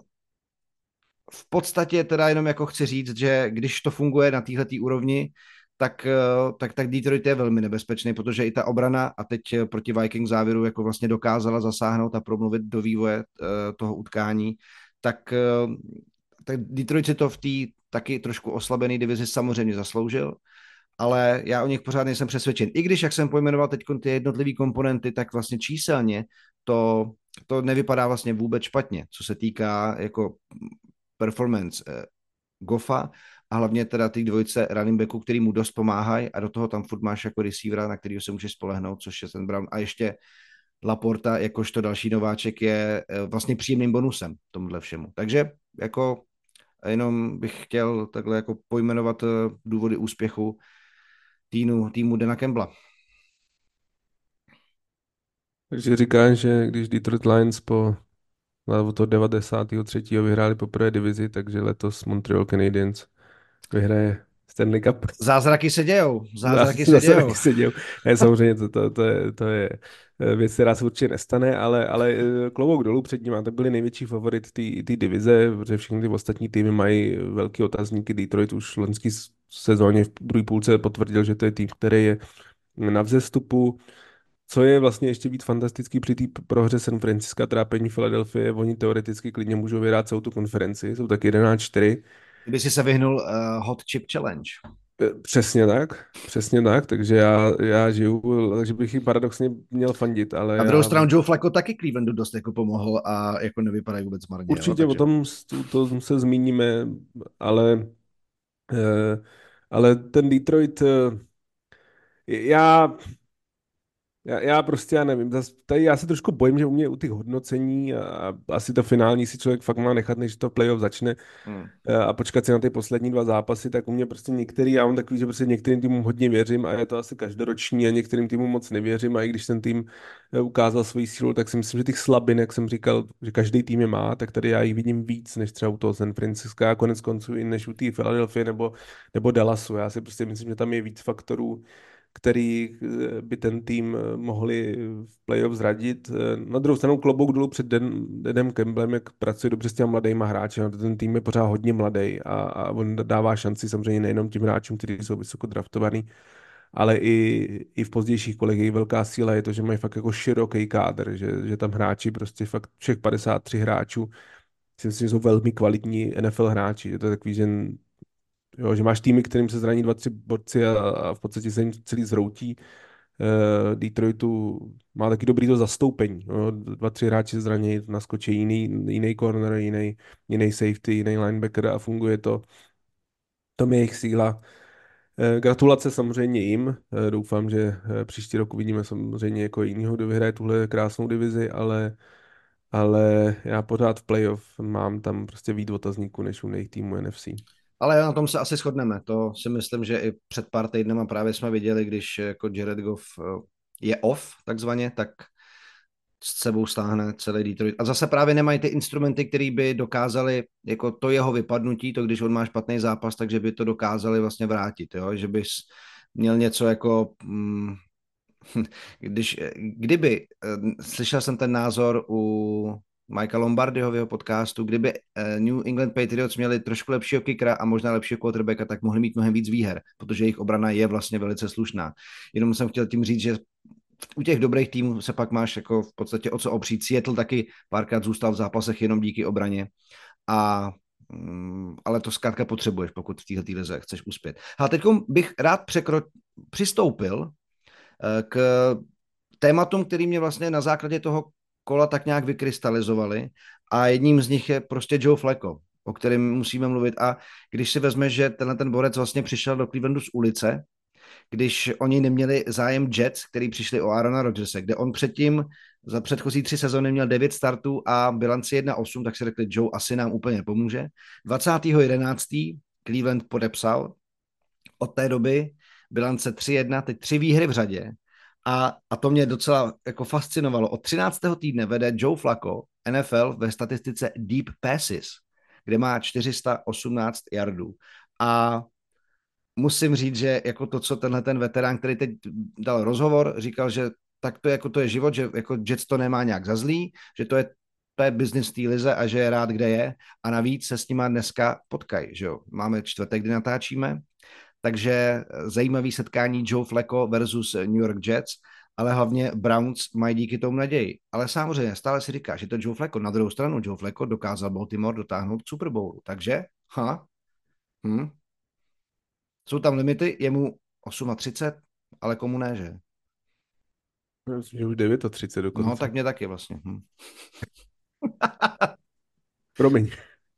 v podstatě teda jenom jako chci říct, že když to funguje na téhle úrovni, tak, eh, tak, tak Detroit je velmi nebezpečný, protože i ta obrana a teď proti Vikings závěru jako vlastně dokázala zasáhnout a promluvit do vývoje toho utkání, tak, tak Detroit si to v té taky trošku oslabené divizi samozřejmě zasloužil ale já o nich pořád nejsem přesvědčen. I když, jak jsem pojmenoval teď ty jednotlivé komponenty, tak vlastně číselně to, to nevypadá vlastně vůbec špatně, co se týká jako performance eh, Gofa a hlavně teda ty dvojice running backu, který mu dost pomáhají a do toho tam furt máš jako receivera, na kterého se můžeš spolehnout, což je ten Brown a ještě Laporta, jakožto další nováček, je eh, vlastně příjemným bonusem tomuhle všemu. Takže jako jenom bych chtěl takhle jako pojmenovat eh, důvody úspěchu týmu, týmu Dana Campbella. Takže říkáš, že když Detroit Lions po toho 93. vyhráli poprvé divizi, takže letos Montreal Canadiens vyhraje Stanley Cup. Zázraky se dějou, zázraky se dějou. se dějou. Ne, samozřejmě to, to, to, je, to je eh, věc, která se určitě nestane, ale, ale eh, klobouk dolů před ním, to byli největší favorit té divize, protože všechny ty ostatní týmy mají velký otazníky. Detroit už v loňský sezóně v druhé půlce potvrdil, že to je tým, který je na vzestupu. Co je vlastně ještě víc fantastický při té prohře San Francisco trápení Philadelphia, oni teoreticky klidně můžou vyhrát celou tu konferenci, jsou tak 11-4. Kdyby si se vyhnul uh, Hot Chip Challenge. Eh, přesně tak, přesně tak, takže já, já žiju, takže bych jim paradoxně měl fandit, ale... Na druhou já... stranu Joe Flacco taky Clevelandu dost jako pomohl a jako nevypadají vůbec marně. Určitě jo, takže... o tom to, to se zmíníme, ale, eh, ale ten Detroit, já já, já prostě, já nevím, tady já se trošku bojím, že u mě u těch hodnocení a asi to finální si člověk fakt má nechat, než to playoff začne hmm. a počkat si na ty poslední dva zápasy, tak u mě prostě některý, já mám takový, že prostě některým týmům hodně věřím a je to asi každoroční a některým týmům moc nevěřím a i když ten tým eh, ukázal svoji sílu, tak si myslím, že těch slabin, jak jsem říkal, že každý tým je má, tak tady já jich vidím víc, než třeba u toho San Francisco a konec konců i než u té Philadelphia nebo, nebo Dallasu. Já si prostě myslím, že tam je víc faktorů, který eh, by ten tým eh, mohli v playoff zradit. Eh, na druhou stranu klobouk dolů před Den, Denem Campbellem, jak pracuje dobře s těma mladýma hráči. Ten tým je pořád hodně mladý a, a on dává šanci samozřejmě nejenom těm hráčům, kteří jsou vysoko draftovaní, ale i, i v pozdějších kolegích velká síla je to, že mají fakt jako široký kádr, že, že tam hráči prostě fakt všech 53 hráčů si myslím, že jsou velmi kvalitní NFL hráči, že to je takový, že Jo, že máš týmy, kterým se zraní dva, tři borci a, a v podstatě se jim celý zhroutí. Uh, Detroitu má taky dobrý to zastoupení. Jo. Dva, tři hráči zraní, naskočí jiný, jiný corner, jiný, jiný safety, jiný linebacker a funguje to. To je jejich síla. Uh, gratulace samozřejmě jim. Uh, doufám, že příští rok uvidíme samozřejmě jako jinýho, kdo vyhraje tuhle krásnou divizi, ale ale já pořád v playoff mám tam prostě víc otazníků než u jejich týmu NFC. Ale na tom se asi shodneme. To si myslím, že i před pár týdnama právě jsme viděli, když jako Jared Goff eh, je off takzvaně, tak s sebou stáhne celý Detroit. A zase právě nemají ty instrumenty, které by dokázali, jako to jeho vypadnutí, to když on má špatný zápas, takže by to dokázali vlastně vrátit, jo? že bys měl něco jako, mm, když, kdyby, eh, slyšel jsem ten názor u Mikea Lombardyho v jeho podcastu, kdyby eh, New England Patriots měli trošku lepšího kickera a možná lepšího quarterbacka, tak mohli mít mnohem víc výher, protože jejich obrana je vlastně velice slušná. Jenom jsem chtěl tím říct, že u těch dobrých týmů se pak máš jako v podstatě o co opřít. Seattle taky párkrát zůstal v zápasech jenom díky obraně. A mm, ale to zkrátka potřebuješ, pokud v této lize chceš uspět. A teď bych rád překro... přistoupil eh, k tématům, který mě vlastně na základě toho kola tak nějak vykrystalizovali a jedním z nich je prostě Joe Flacco, o kterém musíme mluvit a když si vezme, že tenhle ten borec vlastně přišel do Clevelandu z ulice, když oni neměli zájem Jets, který přišli o Arona Rodgerse, kde on předtím za předchozí tři sezóny měl devět startů a bilanci 1-8, tak si řekli, Joe asi nám úplně pomůže. 20.11. Cleveland podepsal, od té doby bilance 3-1, teď tři výhry v řadě a, a to mě docela jako fascinovalo. Od 13. týdne vede Joe Flacco NFL ve statistice Deep Passes, kde má 418 yardů. A musím říct, že jako to, co tenhle ten veterán, který teď dal rozhovor, říkal, že tak to, jako to je život, že jako Jets to nemá nějak za zlý, že to je to je business té lize a že je rád, kde je. A navíc se s nima dneska potkají, že jo. Máme čtvrtek, kdy natáčíme, takže zajímavý setkání Joe Flacco versus New York Jets, ale hlavně Browns mají díky tomu naději. Ale samozřejmě stále si říká, že to Joe Flacco. Na druhou stranu Joe Flacco dokázal Baltimore dotáhnout k Super Bowlu. Takže, ha, hm, jsou tam limity, je mu 38, ale komu ne, že? Myslím, že už 39 dokonce. No, tak mě taky vlastně. Hm. Promiň.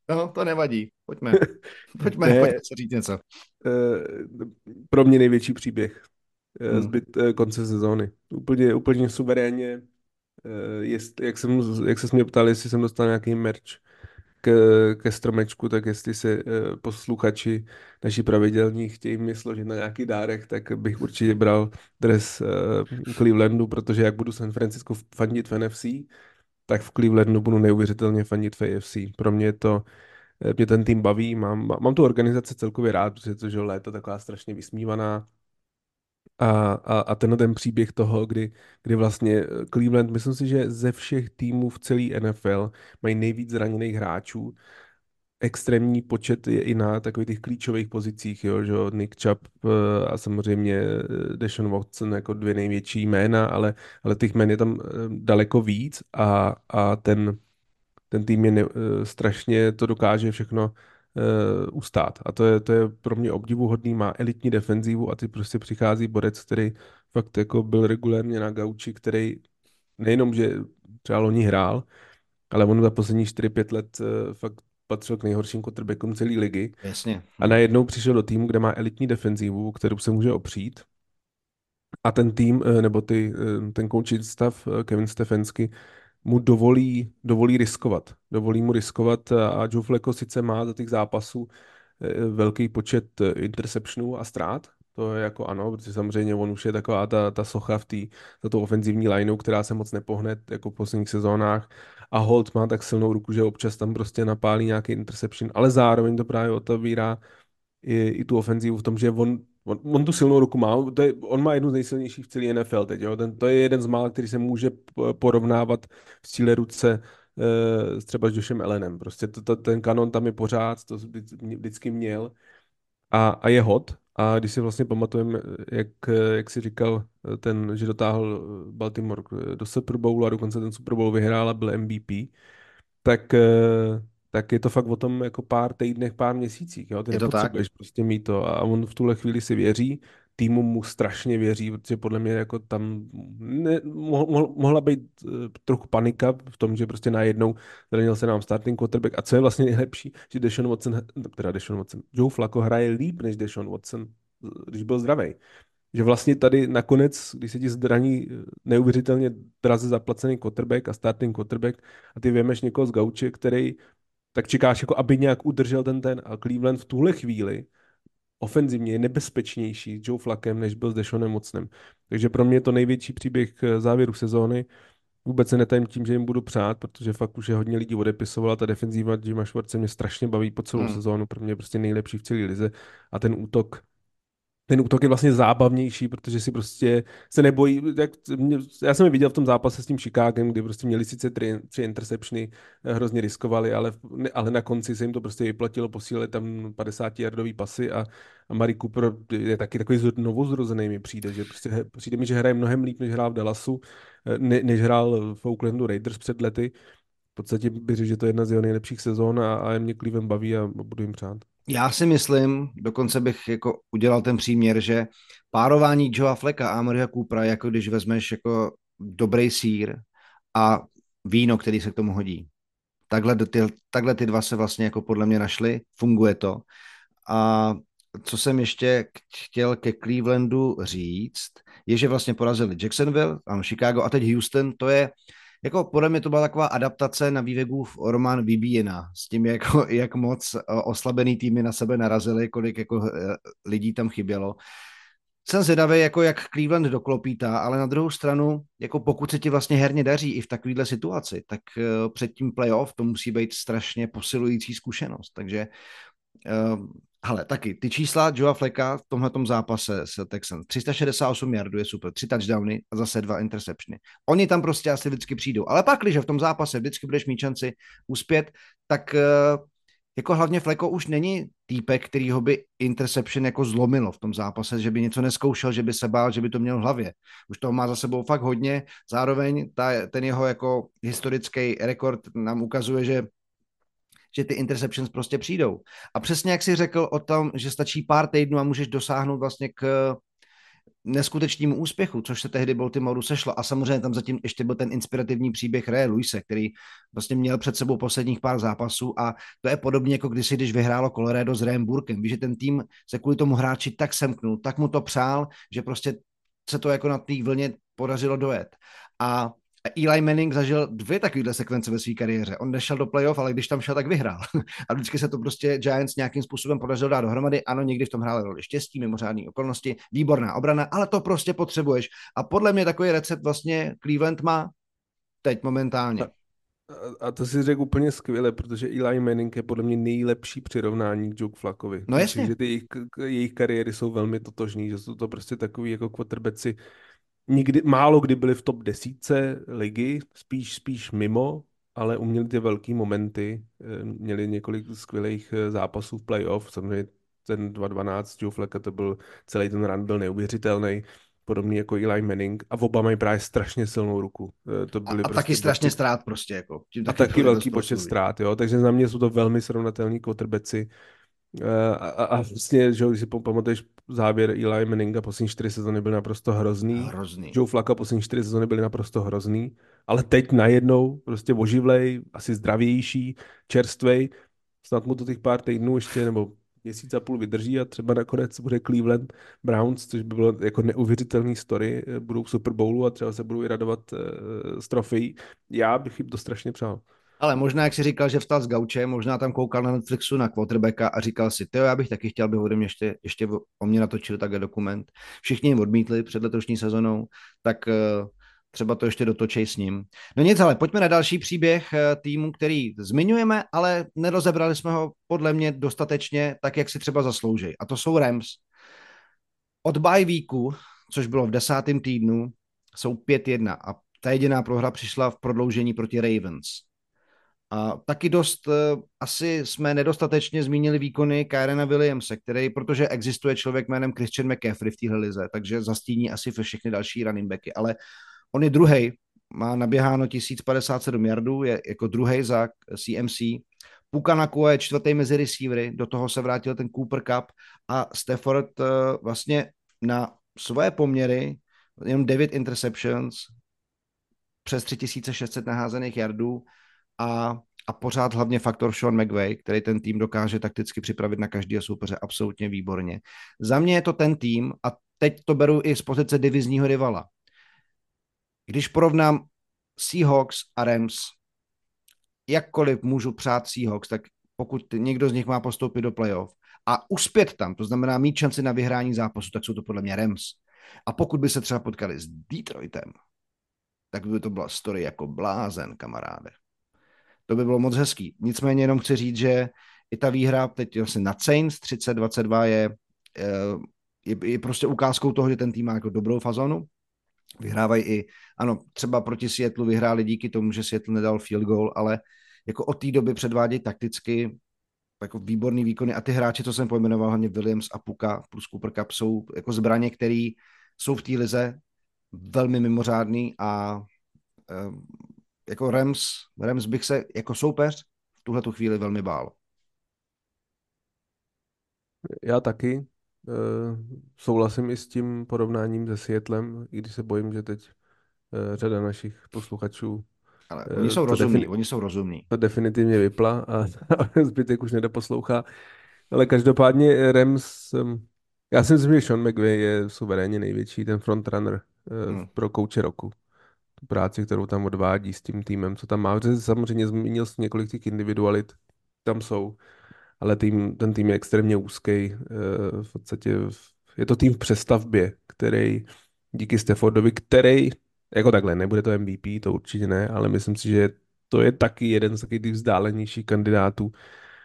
No, to nevadí. Pojďme. Pojďme, ne, pojďme se říct něco. Uh, pro mě největší příběh. Uh, hmm. Zbyt uh, konce sezóny. Úplně, úplně suverénně. Jest, jak, jsem, jak se mě ptali, jestli jsem dostal nějaký merch k, ke stromečku, tak jestli se posluchači naši pravidelní chtějí mi složit na nějaký dárek, tak bych určitě bral dres Clevelandu, protože jak budu San Francisco fandit v NFC, tak v Clevelandu budu neuvěřitelně fandit v AFC. Pro mě je to eh, mě ten tým baví, mám, mám tu organizaci celkově rád, protože to, že léto taková strašně vysmívaná, a, a, a ten ten příběh toho, kdy, kdy vlastně eh, Cleveland, myslím si, že ze všech týmů v celé NFL mají nejvíc zraněných hráčů. Extrémní počet je i na takových těch klíčových pozicích, jo, že Nick Chubb eh, a samozřejmě eh, Deshaun Watson jako dvě největší jména, ale, ale těch jmén je tam daleko víc a, a ten, ten tým je ne, strašně to dokáže všechno uh, ustát. A to je, to je pro mě obdivuhodný, má elitní defenzivu a ty prostě přichází borec, který fakt jako byl regulérně na gauči, který nejenom, že třeba loni hrál, ale on za poslední 4-5 let fakt patřil k nejhorším quarterbackům celé ligy. Jasně. A najednou přišel do týmu, kde má elitní defenzivu, kterou se může opřít. A ten tým, eh, nebo ty, ten coaching stav, Kevin Stefensky, mu dovolí, dovolí riskovat. Dovolí mu riskovat a Joe Flacco sice má za těch zápasů eh, velký počet eh, interceptionů a ztrát, to je jako ano, protože samozřejmě on už je taková ta, ta socha v té, za tou ofenzivní lineou, která se moc nepohne jako v posledních sezónách a Holt má tak silnou ruku, že občas tam prostě napálí nějaký interception, ale zároveň to právě otevírá i, i tu ofenzivu v tom, že on On, on tu silnou ruku má, to je, on má jednu z nejsilnějších v celé NFL teď, jo? Ten, to je jeden z mála, který se může porovnávat v síle ruce uh, třeba s Joshem Ellenem. Prostě to, to, ten kanon tam je pořád, to vždycky měl a, a je hot. A když si vlastně pamatujeme, jak, jak si říkal, ten, že dotáhl Baltimore do Super Bowlu a dokonce ten Super Bowl vyhrál a byl MVP, tak uh, tak je to fakt o tom jako pár týdnech, pár měsících. Jo? Ty je to tak. prostě mít to a on v tuhle chvíli si věří, týmu mu strašně věří, protože podle mě jako tam ne, mohl, mohla být uh, trochu panika v tom, že prostě najednou zranil se nám starting quarterback a co je vlastně nejlepší, že Deshaun Watson, teda Deshaun Watson, Joe Flacco hraje líp než Deshaun Watson, když byl zdravý. Že vlastně tady nakonec, když se ti zdraní eh, neuvěřitelně draze zaplacený quarterback a starting quarterback a ty věmeš někoho z gauče, který tak čekáš, jako aby nějak udržel ten ten. A Cleveland v tuhle chvíli ofenzivně je nebezpečnější s Joe Flakem, než byl s Deshaunem Mocnem. Takže pro mě je to největší příběh závěru sezóny. Vůbec se netajím tím, že jim budu přát, protože fakt už je hodně lidí odepisovala. Ta defenzíva Jima Schwartze mě strašně baví po celou hmm. sezónu. Pro mě je prostě nejlepší v celé lize. A ten útok ten útok je vlastně zábavnější, protože si prostě se nebojí, jak, já jsem je viděl v tom zápase s tím Chicagem, kdy prostě měli sice tři, tři interceptiony, eh, hrozně riskovali, ale, ale na konci se jim to prostě vyplatilo, posílili tam 50 yardový pasy a, a Mari Cooper je taky takový novozrozený mi přijde, že prostě přijde mi, že hraje mnohem líp, než hrál v Dallasu, eh, ne, než hrál v Oaklandu Raiders před lety. Podstatě bych řekl, že to je jedna z jeho nejlepších sezón a, a mě Cleveland baví a budu jim přát. Já si myslím, dokonce bych jako udělal ten příměr, že párování Joea Fleka a Maria Coopera, jako když vezmeš jako dobrý sír a víno, který se k tomu hodí. Takhle ty, takhle ty dva se vlastně jako podle mě našly, funguje to. A co jsem ještě chtěl ke Clevelandu říct, je, že vlastně porazili Jacksonville, ano, Chicago a teď Houston, to je, jako podle mě to byla taková adaptace na vývegův román Vybíjena, s tím, jako, jak moc eh, oslabený týmy na sebe narazily, kolik jako eh, lidí tam chybělo. Jsem zvědavý, jako jak Cleveland doklopítá, ale na druhou stranu, jako pokud se ti vlastně herně daří i v takovéhle situaci, tak eh, před tím playoff to musí být strašně posilující zkušenost. Takže ale taky ty čísla Joea Fleka v tomhle zápase s Texans. 368 yardů je super, tři touchdowny a zase dva interceptiony. Oni tam prostě asi vždycky přijdou. Ale pak, když v tom zápase vždycky budeš mít šanci uspět, tak eh, jako hlavně Fleko už není týpek, který ho by interception jako zlomilo v tom zápase, že by něco neskoušel, že by se bál, že by to měl v hlavě. Už toho má za sebou fakt hodně. Zároveň ta, ten jeho jako historický rekord nám ukazuje, že že ty interceptions prostě přijdou. A přesně jak jsi řekl o tom, že stačí pár týdnů a můžeš dosáhnout vlastně k neskutečnému úspěchu, což se tehdy Baltimoru sešlo. A samozřejmě tam zatím ještě byl ten inspirativní příběh Ray Luise, který vlastně měl před sebou posledních pár zápasů a to je podobně jako kdysi, když vyhrálo Colorado s Rayem Burkem. Víš, že ten tým se kvůli tomu hráči tak semknul, tak mu to přál, že prostě se to jako na té vlně podařilo dojet. A Eli Manning zažil dvě takovéhle sekvence ve své kariéře. On nešel do playoff, ale když tam šel, tak vyhrál. A vždycky se to prostě Giants nějakým způsobem podařilo dát dohromady. Ano, někdy v tom hráli roli štěstí, mimořádné okolnosti, výborná obrana, ale to prostě potřebuješ. A podle mě takový recept vlastně Cleveland má teď momentálně. A, a to si řekl úplně skvěle, protože Eli Manning je podle mě nejlepší přirovnání k Joe Flakovi. No jasně. Myslím, že ty jejich, jejich kariéry jsou velmi totožní, že jsou to prostě takový jako quarterbacki, nikdy, málo kdy byli v top desítce ligy, spíš, spíš mimo, ale uměli ty velký momenty, eh, měli několik skvělých eh, zápasů v playoff, samozřejmě ten 2-12 Joe Flacka, to byl, celý ten run byl neuvěřitelný, podobný jako Eli Manning a oba mají právě strašně silnou ruku. Eh, to byly a, a prostě taky strašně ztrát prostě. Jako. Tím taky a taky velký počet ztrát, jo, takže za mě jsou to velmi srovnatelní quarterbacki. A, a, a vlastně, že když si pamatuješ závěr Eli Manninga poslední čtyři sezóny byl naprosto hrozný. hrozný. Joe Flacco poslední čtyři sezóny byly naprosto hrozný. Ale teď najednou prostě oživlej, asi zdravější, čerstvej. Snad mu to těch pár týdnů ještě, nebo měsíc a půl vydrží a třeba nakonec bude Cleveland Browns, což by bylo jako neuvěřitelný story, budou v Super Bowlu a třeba se budou i radovat uh, z trofejí. Já bych jim to strašně přál. Ale možná, jak si říkal, že vstal z gauče, možná tam koukal na Netflixu na quarterbacka a říkal si, ty já bych taky chtěl, aby ode mě ještě, ještě o mě natočili takhle dokument. Všichni jim odmítli před letošní sezonou, tak uh, třeba to ještě dotočej s ním. No nic, ale pojďme na další příběh uh, týmu, který zmiňujeme, ale nerozebrali jsme ho podle mě dostatečně tak, jak si třeba zaslouží. A to jsou Rams. Od bye weeku, což bylo v desátém týdnu, jsou 5-1 a ta jediná prohra přišla v prodloužení proti Ravens. A taky dost, uh, asi jsme nedostatečně zmínili výkony Kyrena Williamse, který, protože existuje člověk jménem Christian McCaffrey v téhle lize, takže zastíní asi všechny další running backy, ale on je druhý, má naběháno 1057 yardů, je jako druhý za CMC. Pukanaku je čtvrtý mezi receivery, do toho se vrátil ten Cooper Cup a Stafford uh, vlastně na svoje poměry jenom 9 interceptions, přes 3600 naházených yardů, a, a pořád hlavně faktor Sean McVay, který ten tým dokáže takticky připravit na každého soupeře absolutně výborně. Za mě je to ten tým a teď to beru i z pozice divizního rivala. Když porovnám Seahawks a Rams, jakkoliv můžu přát Seahawks, tak pokud někdo z nich má postoupit do playoff a uspět tam, to znamená mít šanci na vyhrání zápasu, tak jsou to podle mě Rams. A pokud by se třeba potkali s Detroitem, tak by to byla story jako blázen, kamaráde. To by bylo moc hezký. Nicméně jenom chci říct, že i ta výhra teď vlastně na Saints 30-22 je, eh, je, je prostě ukázkou toho, že ten tým má jako dobrou fazonu. Vyhrávají i, ano, třeba proti Seattle vyhráli díky tomu, že Seattle nedal field goal, ale jako od té doby předvádějí takticky jako výborný výkony a ty hráči, co jsem pojmenoval, hlavně Williams a Puka plus Cooper Cup, jsou jako zbraně, které jsou v té lize velmi mimořádný a uh, jako Rams, Rams bych se jako soupeř v tuhle tu chvíli velmi bál. Já taky. Uh, souhlasím i s tím porovnáním se Seattlem, i když se bojím, že teď uh, řada našich posluchačů ale oni jsou rozumní, defini- oni jsou rozumní. To definitivně vypla a, a zbytek už nedoposlouchá. Ale každopádně Rams, já si myslím, že Sean McVay je suverénně největší ten frontrunner hmm. pro kouče roku. Tu práci, kterou tam odvádí s tím týmem, co tam má. Samozřejmě zmínil jsem několik těch individualit, tam jsou, ale tým, ten tým je extrémně úzký. Eh, v podstatě je to tým v přestavbě, který díky Staffordovi, který jako takhle, nebude to MVP, to určitě ne, ale myslím si, že to je taky jeden z takových vzdálenějších kandidátů,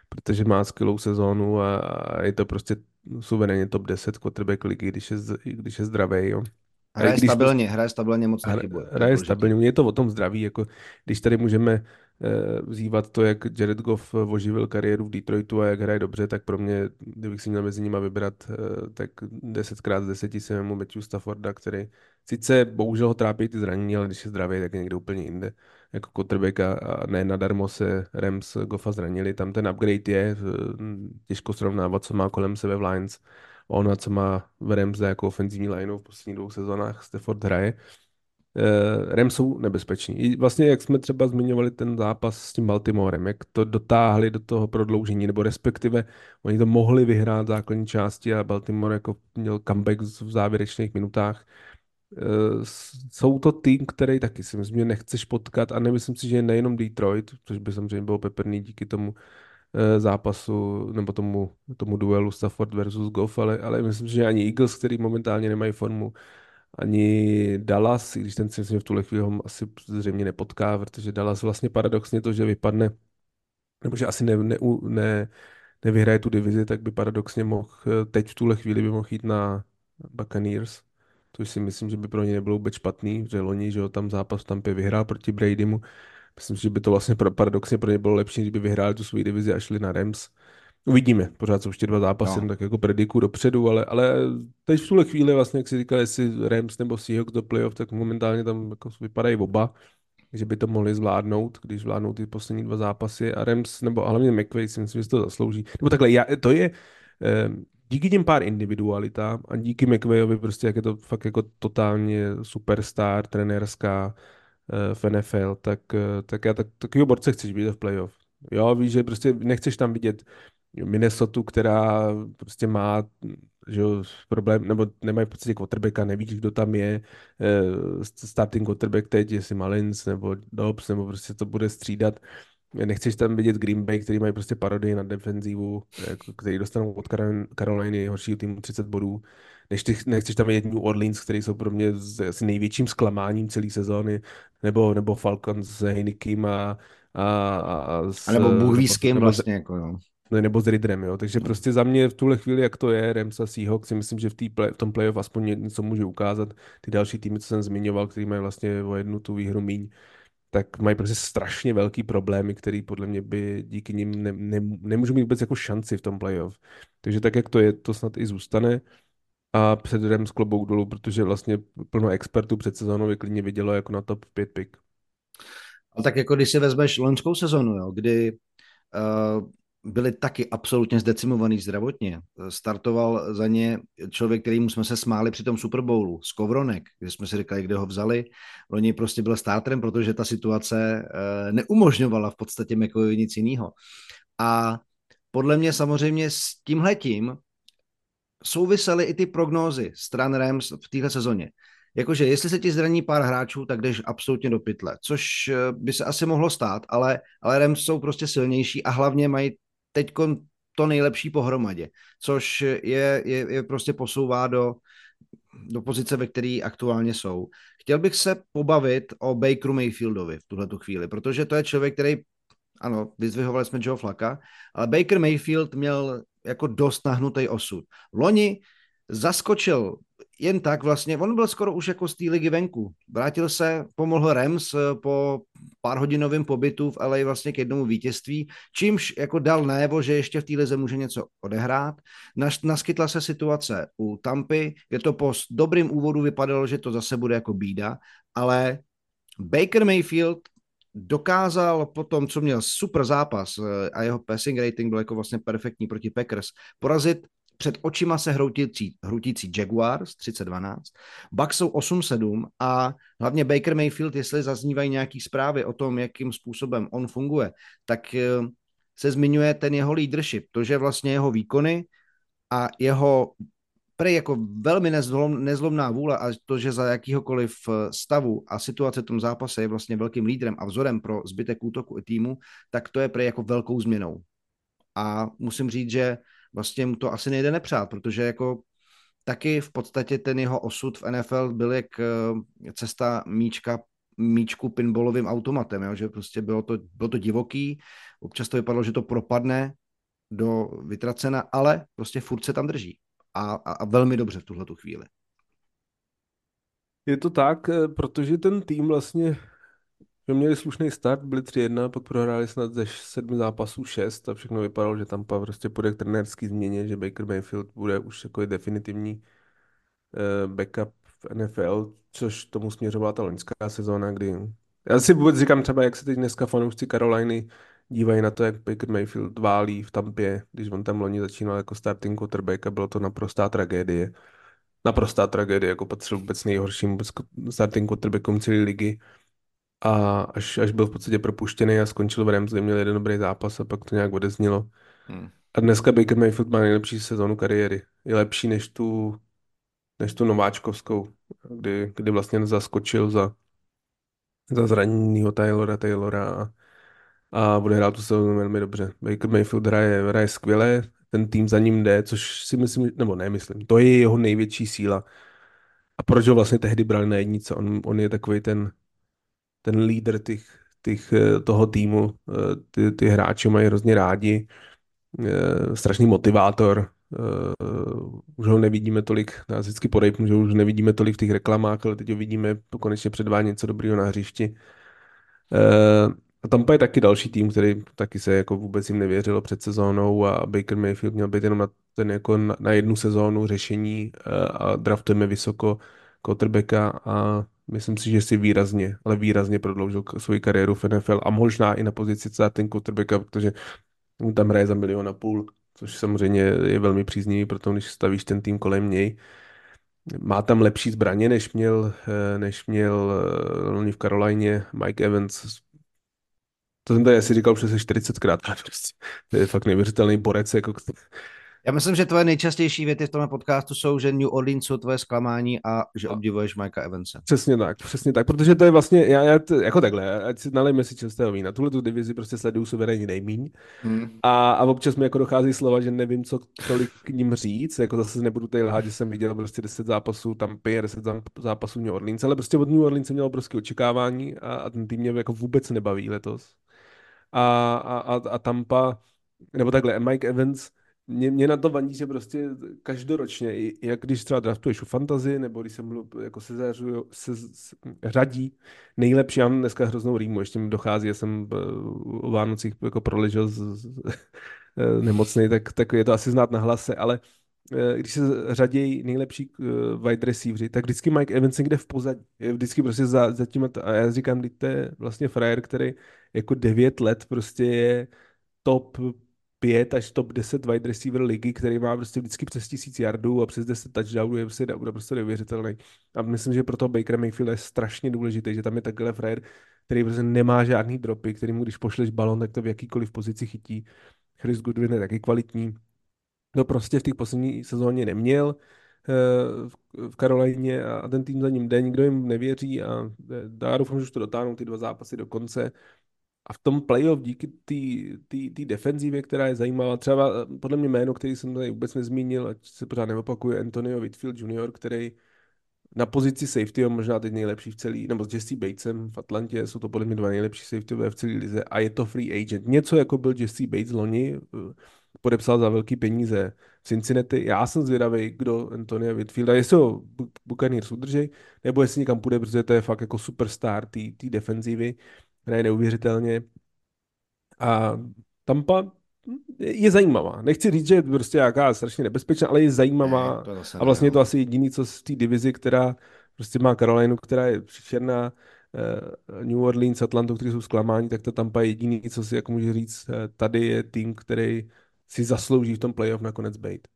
protože má skvělou sezónu a je to prostě suverénně top 10 quarterback ligy, když je, když je zdravý. Jo. Hraje když stabilně, hraje stabilně, moc nechybuje. Hraje stabilně, je to o tom zdraví, jako když tady můžeme Eh, vzývat to, jak Jared Goff oživil kariéru v Detroitu a jak hraje dobře, tak pro mě, kdybych si měl mezi nimi vybrat, eh, tak 10x 10 si mu Matthew Stafforda, který sice bohužel ho trápí ty zranění, ale když je zdravý, tak je někde úplně jinde. Jako quarterback a, ne nadarmo se Rams Goffa zranili. Tam ten upgrade je, eh, těžko srovnávat, co má kolem sebe v Lions. Ona, co má v Rams jako ofenzivní lineu v posledních dvou sezónách, Stafford hraje. Uh, Rams jsou nebezpeční. I vlastně, jak jsme třeba zmiňovali ten zápas s tím Baltimorem, jak to dotáhli do toho prodloužení, nebo respektive oni to mohli vyhrát v základní části a Baltimore jako měl comeback v závěrečných minutách. Uh, jsou to tým, který taky si myslím, že nechceš potkat a nemyslím si, že je nejenom Detroit, což by samozřejmě bylo peprný díky tomu zápasu nebo tomu, tomu duelu Stafford versus Goff, ale, ale myslím že ani Eagles, který momentálně nemají formu, ani Dallas, i když ten si myslím, že v tuhle chvíli ho asi zřejmě nepotká, protože Dallas vlastně paradoxně to, že vypadne, nebo že asi ne, ne, ne, nevyhraje tu divizi, tak by paradoxně mohl, teď v tuhle chvíli by mohl jít na Buccaneers, což si myslím, že by pro ně nebylo vůbec špatný, že loni, že ho tam zápas v Tampě vyhrál proti Bradymu. Myslím, že by to vlastně paradoxně pro ně bylo lepší, kdyby vyhráli tu svoji divizi a šli na Rams. Uvidíme, pořád jsou ještě dva zápasy, no. tak jako prediku dopředu, ale, ale teď v tuhle chvíli vlastně, jak si říkal, jestli Rams nebo Seahawks do playoff, tak momentálně tam jako vypadají oba, že by to mohli zvládnout, když zvládnou ty poslední dva zápasy a Rams, nebo hlavně McVay si myslím, že to zaslouží. Nebo takhle, já, to je, eh, díky těm pár individualitám a díky McVayovi prostě, jak je to fakt jako totálně superstar, trenérská v NFL, tak, eh, tak já tak, takovýho borce chceš být v playoff. Jo, víš, že prostě nechceš tam vidět Minnesota, která prostě má že problém, nebo nemají v podstatě quarterbacka, nevíš, kdo tam je, eh, starting quarterback teď, jestli Malins nebo Dobbs, nebo prostě to bude střídat. Nechceš tam vidět Green Bay, který mají prostě parodii na defenzivu, jako, který dostanou od Caroliny horšího týmu 30 bodů. Nechceš, nechceš tam New Orleans, který jsou pro mě asi největším zklamáním celé sezóny, nebo, nebo Falcons s Heinekem a, a, a, s, a nebo Bůh ví s kým vlastně, jako jo nebo s Ridrem, jo. Takže prostě za mě v tuhle chvíli, jak to je, Rams a Seahawks, si myslím, že v, play, v tom playoff aspoň něco může ukázat. Ty další týmy, co jsem zmiňoval, který mají vlastně o jednu tu výhru míň, tak mají prostě strašně velký problémy, který podle mě by díky nim ne, ne, nemůžou mít vůbec jako šanci v tom playoff. Takže tak, jak to je, to snad i zůstane. A před Rams klobou dolů, protože vlastně plno expertů před sezónou klidně vidělo jako na top 5 pick. A tak jako když si vezmeš loňskou sezonu, jo, kdy uh, byli taky absolutně zdecimovaný zdravotně. Startoval za ně člověk, kterýmu jsme se smáli při tom Super Bowlu, Skovronek, kde jsme si říkali, kde ho vzali. Loni prostě byl starterem, protože ta situace eh, neumožňovala v podstatě McCoyovi nic jiného. A podle mě samozřejmě s tímhletím souvisely i ty prognózy stran Rams v téhle sezóně. Jakože jestli se ti zraní pár hráčů, tak jdeš absolutně do pytle, což eh, by se asi mohlo stát, ale, ale Rams jsou prostě silnější a hlavně mají teď to nejlepší pohromadě, což je, je, je prostě posouvá do, do pozice, ve které aktuálně jsou. Chtěl bych se pobavit o Bakeru Mayfieldovi v tuhle chvíli, protože to je člověk, který, ano, vyzvihovali jsme Joe Flaka, ale Baker Mayfield měl jako dost nahnutý osud. Loni zaskočil jen tak vlastně, on byl skoro už jako z té ligy venku. Vrátil se, pomohl Rams eh, po pár hodinovém pobytu v LA vlastně k jednomu vítězství, čímž jako dal najevo, že ještě v té lize může něco odehrát. Naš, naskytla se situace u Tampy, kde to po dobrým úvodu vypadalo, že to zase bude jako bída, ale Baker Mayfield dokázal po tom, co měl super zápas eh, a jeho passing rating byl jako vlastně perfektní proti Packers, porazit před očima se hroutící, hroutící Jaguars 3012, Bucks jsou 8-7 a hlavně Baker Mayfield, jestli zaznívají nějaký zprávy o tom, jakým způsobem on funguje, tak eh, se zmiňuje ten jeho leadership, to, že vlastně jeho výkony a jeho prej jako velmi nezlom, nezlomná vůle a to, že za jakýhokoliv eh, stavu a situace v tom zápase je vlastně velkým lídrem a vzorem pro zbytek útoku i týmu, tak to je prej jako velkou změnou. A musím říct, že vlastně mu to asi nejde nepřát, protože jako taky v podstatě ten jeho osud v NFL byl jak eh, cesta míčka míčku pinballovým automatem, jo? že prostě bylo to, bylo to divoký, občas to vypadalo, že to propadne do vytracena, ale prostě furt se tam drží a, a, a velmi dobře v tuhle tu chvíli. Je to tak, eh, protože ten tým vlastně že měli slušný start, byli 3-1, pak prohráli snad ze sedmi zápasů 6 a všechno vypadalo, že tam prostě půjde k trenérský změně, že Baker Mayfield bude už jako definitivní uh, backup v NFL, což tomu směřovala ta loňská sezóna, kdy... Já si vůbec říkám třeba, jak se teď dneska fanoušci Caroliny dívají na to, jak Baker Mayfield válí v Tampě, když on tam loni začínal jako starting quarterback a bylo to naprostá tragédie. Naprostá tragédie, jako patřil vůbec nejhorším starting quarterbackům celé ligy a až, až byl v podstatě propuštěný a skončil v Rams, kde měl jeden dobrý zápas a pak to nějak odeznělo. Hmm. A dneska Baker Mayfield má nejlepší sezónu kariéry. Je lepší než tu, než tu nováčkovskou, kdy, kdy vlastně zaskočil za, za zraněného Taylora Taylora a, a bude hrát tu sezónu velmi dobře. Baker Mayfield hraje, hraje skvěle, ten tým za ním jde, což si myslím, nebo ne myslím, to je jeho největší síla. A proč ho vlastně tehdy brali na jednice? On, on je takový ten, ten lídr těch, těch, eh, toho týmu. Eh, ty, ty hráči mají hrozně rádi. Eh, strašný motivátor. Už ho nevidíme tolik, já vždycky podejpnu, že už nevidíme tolik v těch reklamách, ale teď ho vidíme konečně předvá něco dobrého na hřišti. A tam je taky další tým, který taky se jako vůbec jim nevěřilo před sezónou a Baker Mayfield měl být jenom na, ten jako na, na jednu sezónu řešení a draftujeme vysoko quarterbacka a Myslím si, že si výrazně, ale výrazně prodloužil svoji kariéru v NFL a možná i na pozici ten quarterbacka, protože tam hraje za milion a půl, což samozřejmě je velmi příznivý, proto když stavíš ten tým kolem něj. Má tam lepší zbraně, než měl, eh, než měl uh, v Karolajně Mike Evans. To jsem tady asi říkal přes 40krát. Prostě to je fakt neuvěřitelný borec, jako, já myslím, že tvoje nejčastější věty v tomhle podcastu jsou, že New Orleans jsou tvoje zklamání a že obdivuješ Mikea Evansa. Přesně tak, přesně tak, protože to je vlastně, já, já to, jako takhle, ať si nalejme si čistého vína. Tuhle tu divizi prostě sleduju suverénně nejmíň hmm. a, a občas mi jako dochází slova, že nevím, co tolik k ním říct, jako zase nebudu tady lhát, že jsem viděl prostě 10 zápasů tam 10 zápasů New Orleans, ale prostě od New Orleans jsem měl obrovské očekávání a, a ten tým mě jako vůbec nebaví letos. A, a, a, Tampa, nebo takhle, Mike Evans, mě, mě na to vandí, že prostě každoročně, jak když třeba draftuješ u fantazy, nebo když jsem mluv, jako se, zařuju, se, se řadí nejlepší, já mám dneska hroznou rýmu, ještě mi dochází, já jsem o Vánocích jako proležel z, z, eh, nemocný, tak, tak je to asi znát na hlase, ale eh, když se řadí nejlepší eh, wide receivery, tak vždycky Mike Evans někde v pozadí. Vždycky prostě za, za tím, a já říkám, to je vlastně frajer, který jako devět let prostě je top 5 až top 10 wide receiver ligy, který má prostě vždycky přes tisíc yardů a přes 10 touchdownů, je prostě, bude prostě neuvěřitelný. A myslím, že pro toho Baker Mayfield je strašně důležité, že tam je takhle frajer, který prostě nemá žádný dropy, který mu, když pošleš balon, tak to v jakýkoliv pozici chytí. Chris Goodwin je taky kvalitní. No prostě v té poslední sezóně neměl eh, v Karolíně a ten tým za ním jde, nikdo jim nevěří a eh, já doufám, že už to dotáhnou ty dva zápasy do konce a v tom playoff díky té defenzivě, která je zajímavá, třeba eh, podle mě jméno, který jsem tady vůbec nezmínil, ať se pořád neopakuje, Antonio Whitfield Jr., který na pozici safety je možná teď nejlepší v celý, nebo s Jesse Batesem v Atlantě, jsou to podle mě dva nejlepší safety v celé lize a je to free agent. Něco jako byl Jesse Bates loni, eh, podepsal za velký peníze v Cincinnati. Já jsem zvědavý, kdo Antonia Whitfielda, jestli ho Buccaneers udrží, nebo jestli někam půjde, protože to je fakt jako superstar té defenzivy, která je neuvěřitelně. A Tampa je zajímavá. Nechci říct, že je prostě jaká strašně nebezpečná, ale je zajímavá. Ne, a vlastně je to asi jediný, co z té divizi, která prostě má Karolinu, která je příšerná, eh, New Orleans, Atlantu, kteří jsou zklamáni, tak to Tampa je jediný, co si jako může říct, eh, tady je tým, který si zaslouží v tom playoff nakonec být.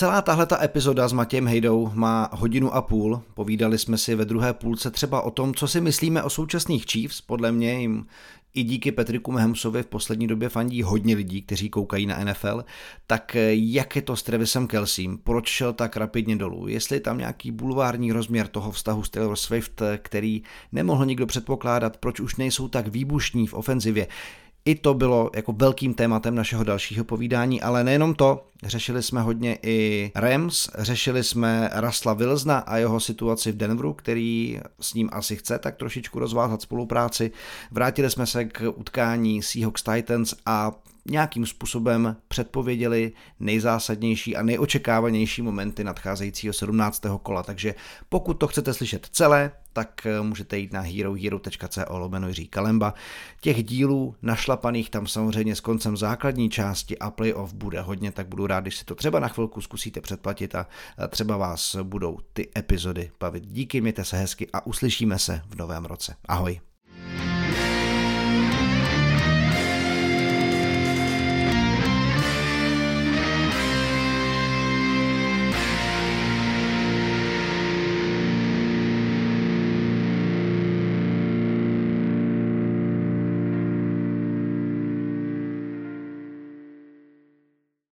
Celá tahle epizoda s Matějem Hejdou má hodinu a půl. Povídali jsme si ve druhé půlce třeba o tom, co si myslíme o současných Chiefs. Podle mě jim i díky Petriku Mehemsovi v poslední době fandí hodně lidí, kteří koukají na NFL, tak jak je to s Travisem Kelsím? Proč šel tak rapidně dolů? Jestli je tam nějaký bulvární rozměr toho vztahu s Taylor Swift, který nemohl nikdo předpokládat, proč už nejsou tak výbušní v ofenzivě? I to bylo jako velkým tématem našeho dalšího povídání, ale nejenom to, řešili jsme hodně i Rams, řešili jsme Rasla Wilsona a jeho situaci v Denveru, který s ním asi chce tak trošičku rozvázat spolupráci. Vrátili jsme se k utkání Seahawks Titans a nějakým způsobem předpověděli nejzásadnější a nejočekávanější momenty nadcházejícího 17. kola. Takže pokud to chcete slyšet celé, tak eh, můžete jít na herohero.co lomeno Jiří Kalemba. Těch dílů našlapaných tam samozřejmě s koncem základní části a playoff bude hodně, tak budu rád, když si to třeba na chvilku zkusíte předplatit a třeba vás budou ty epizody bavit. Díky, mějte se hezky a uslyšíme se v novém roce. Ahoj.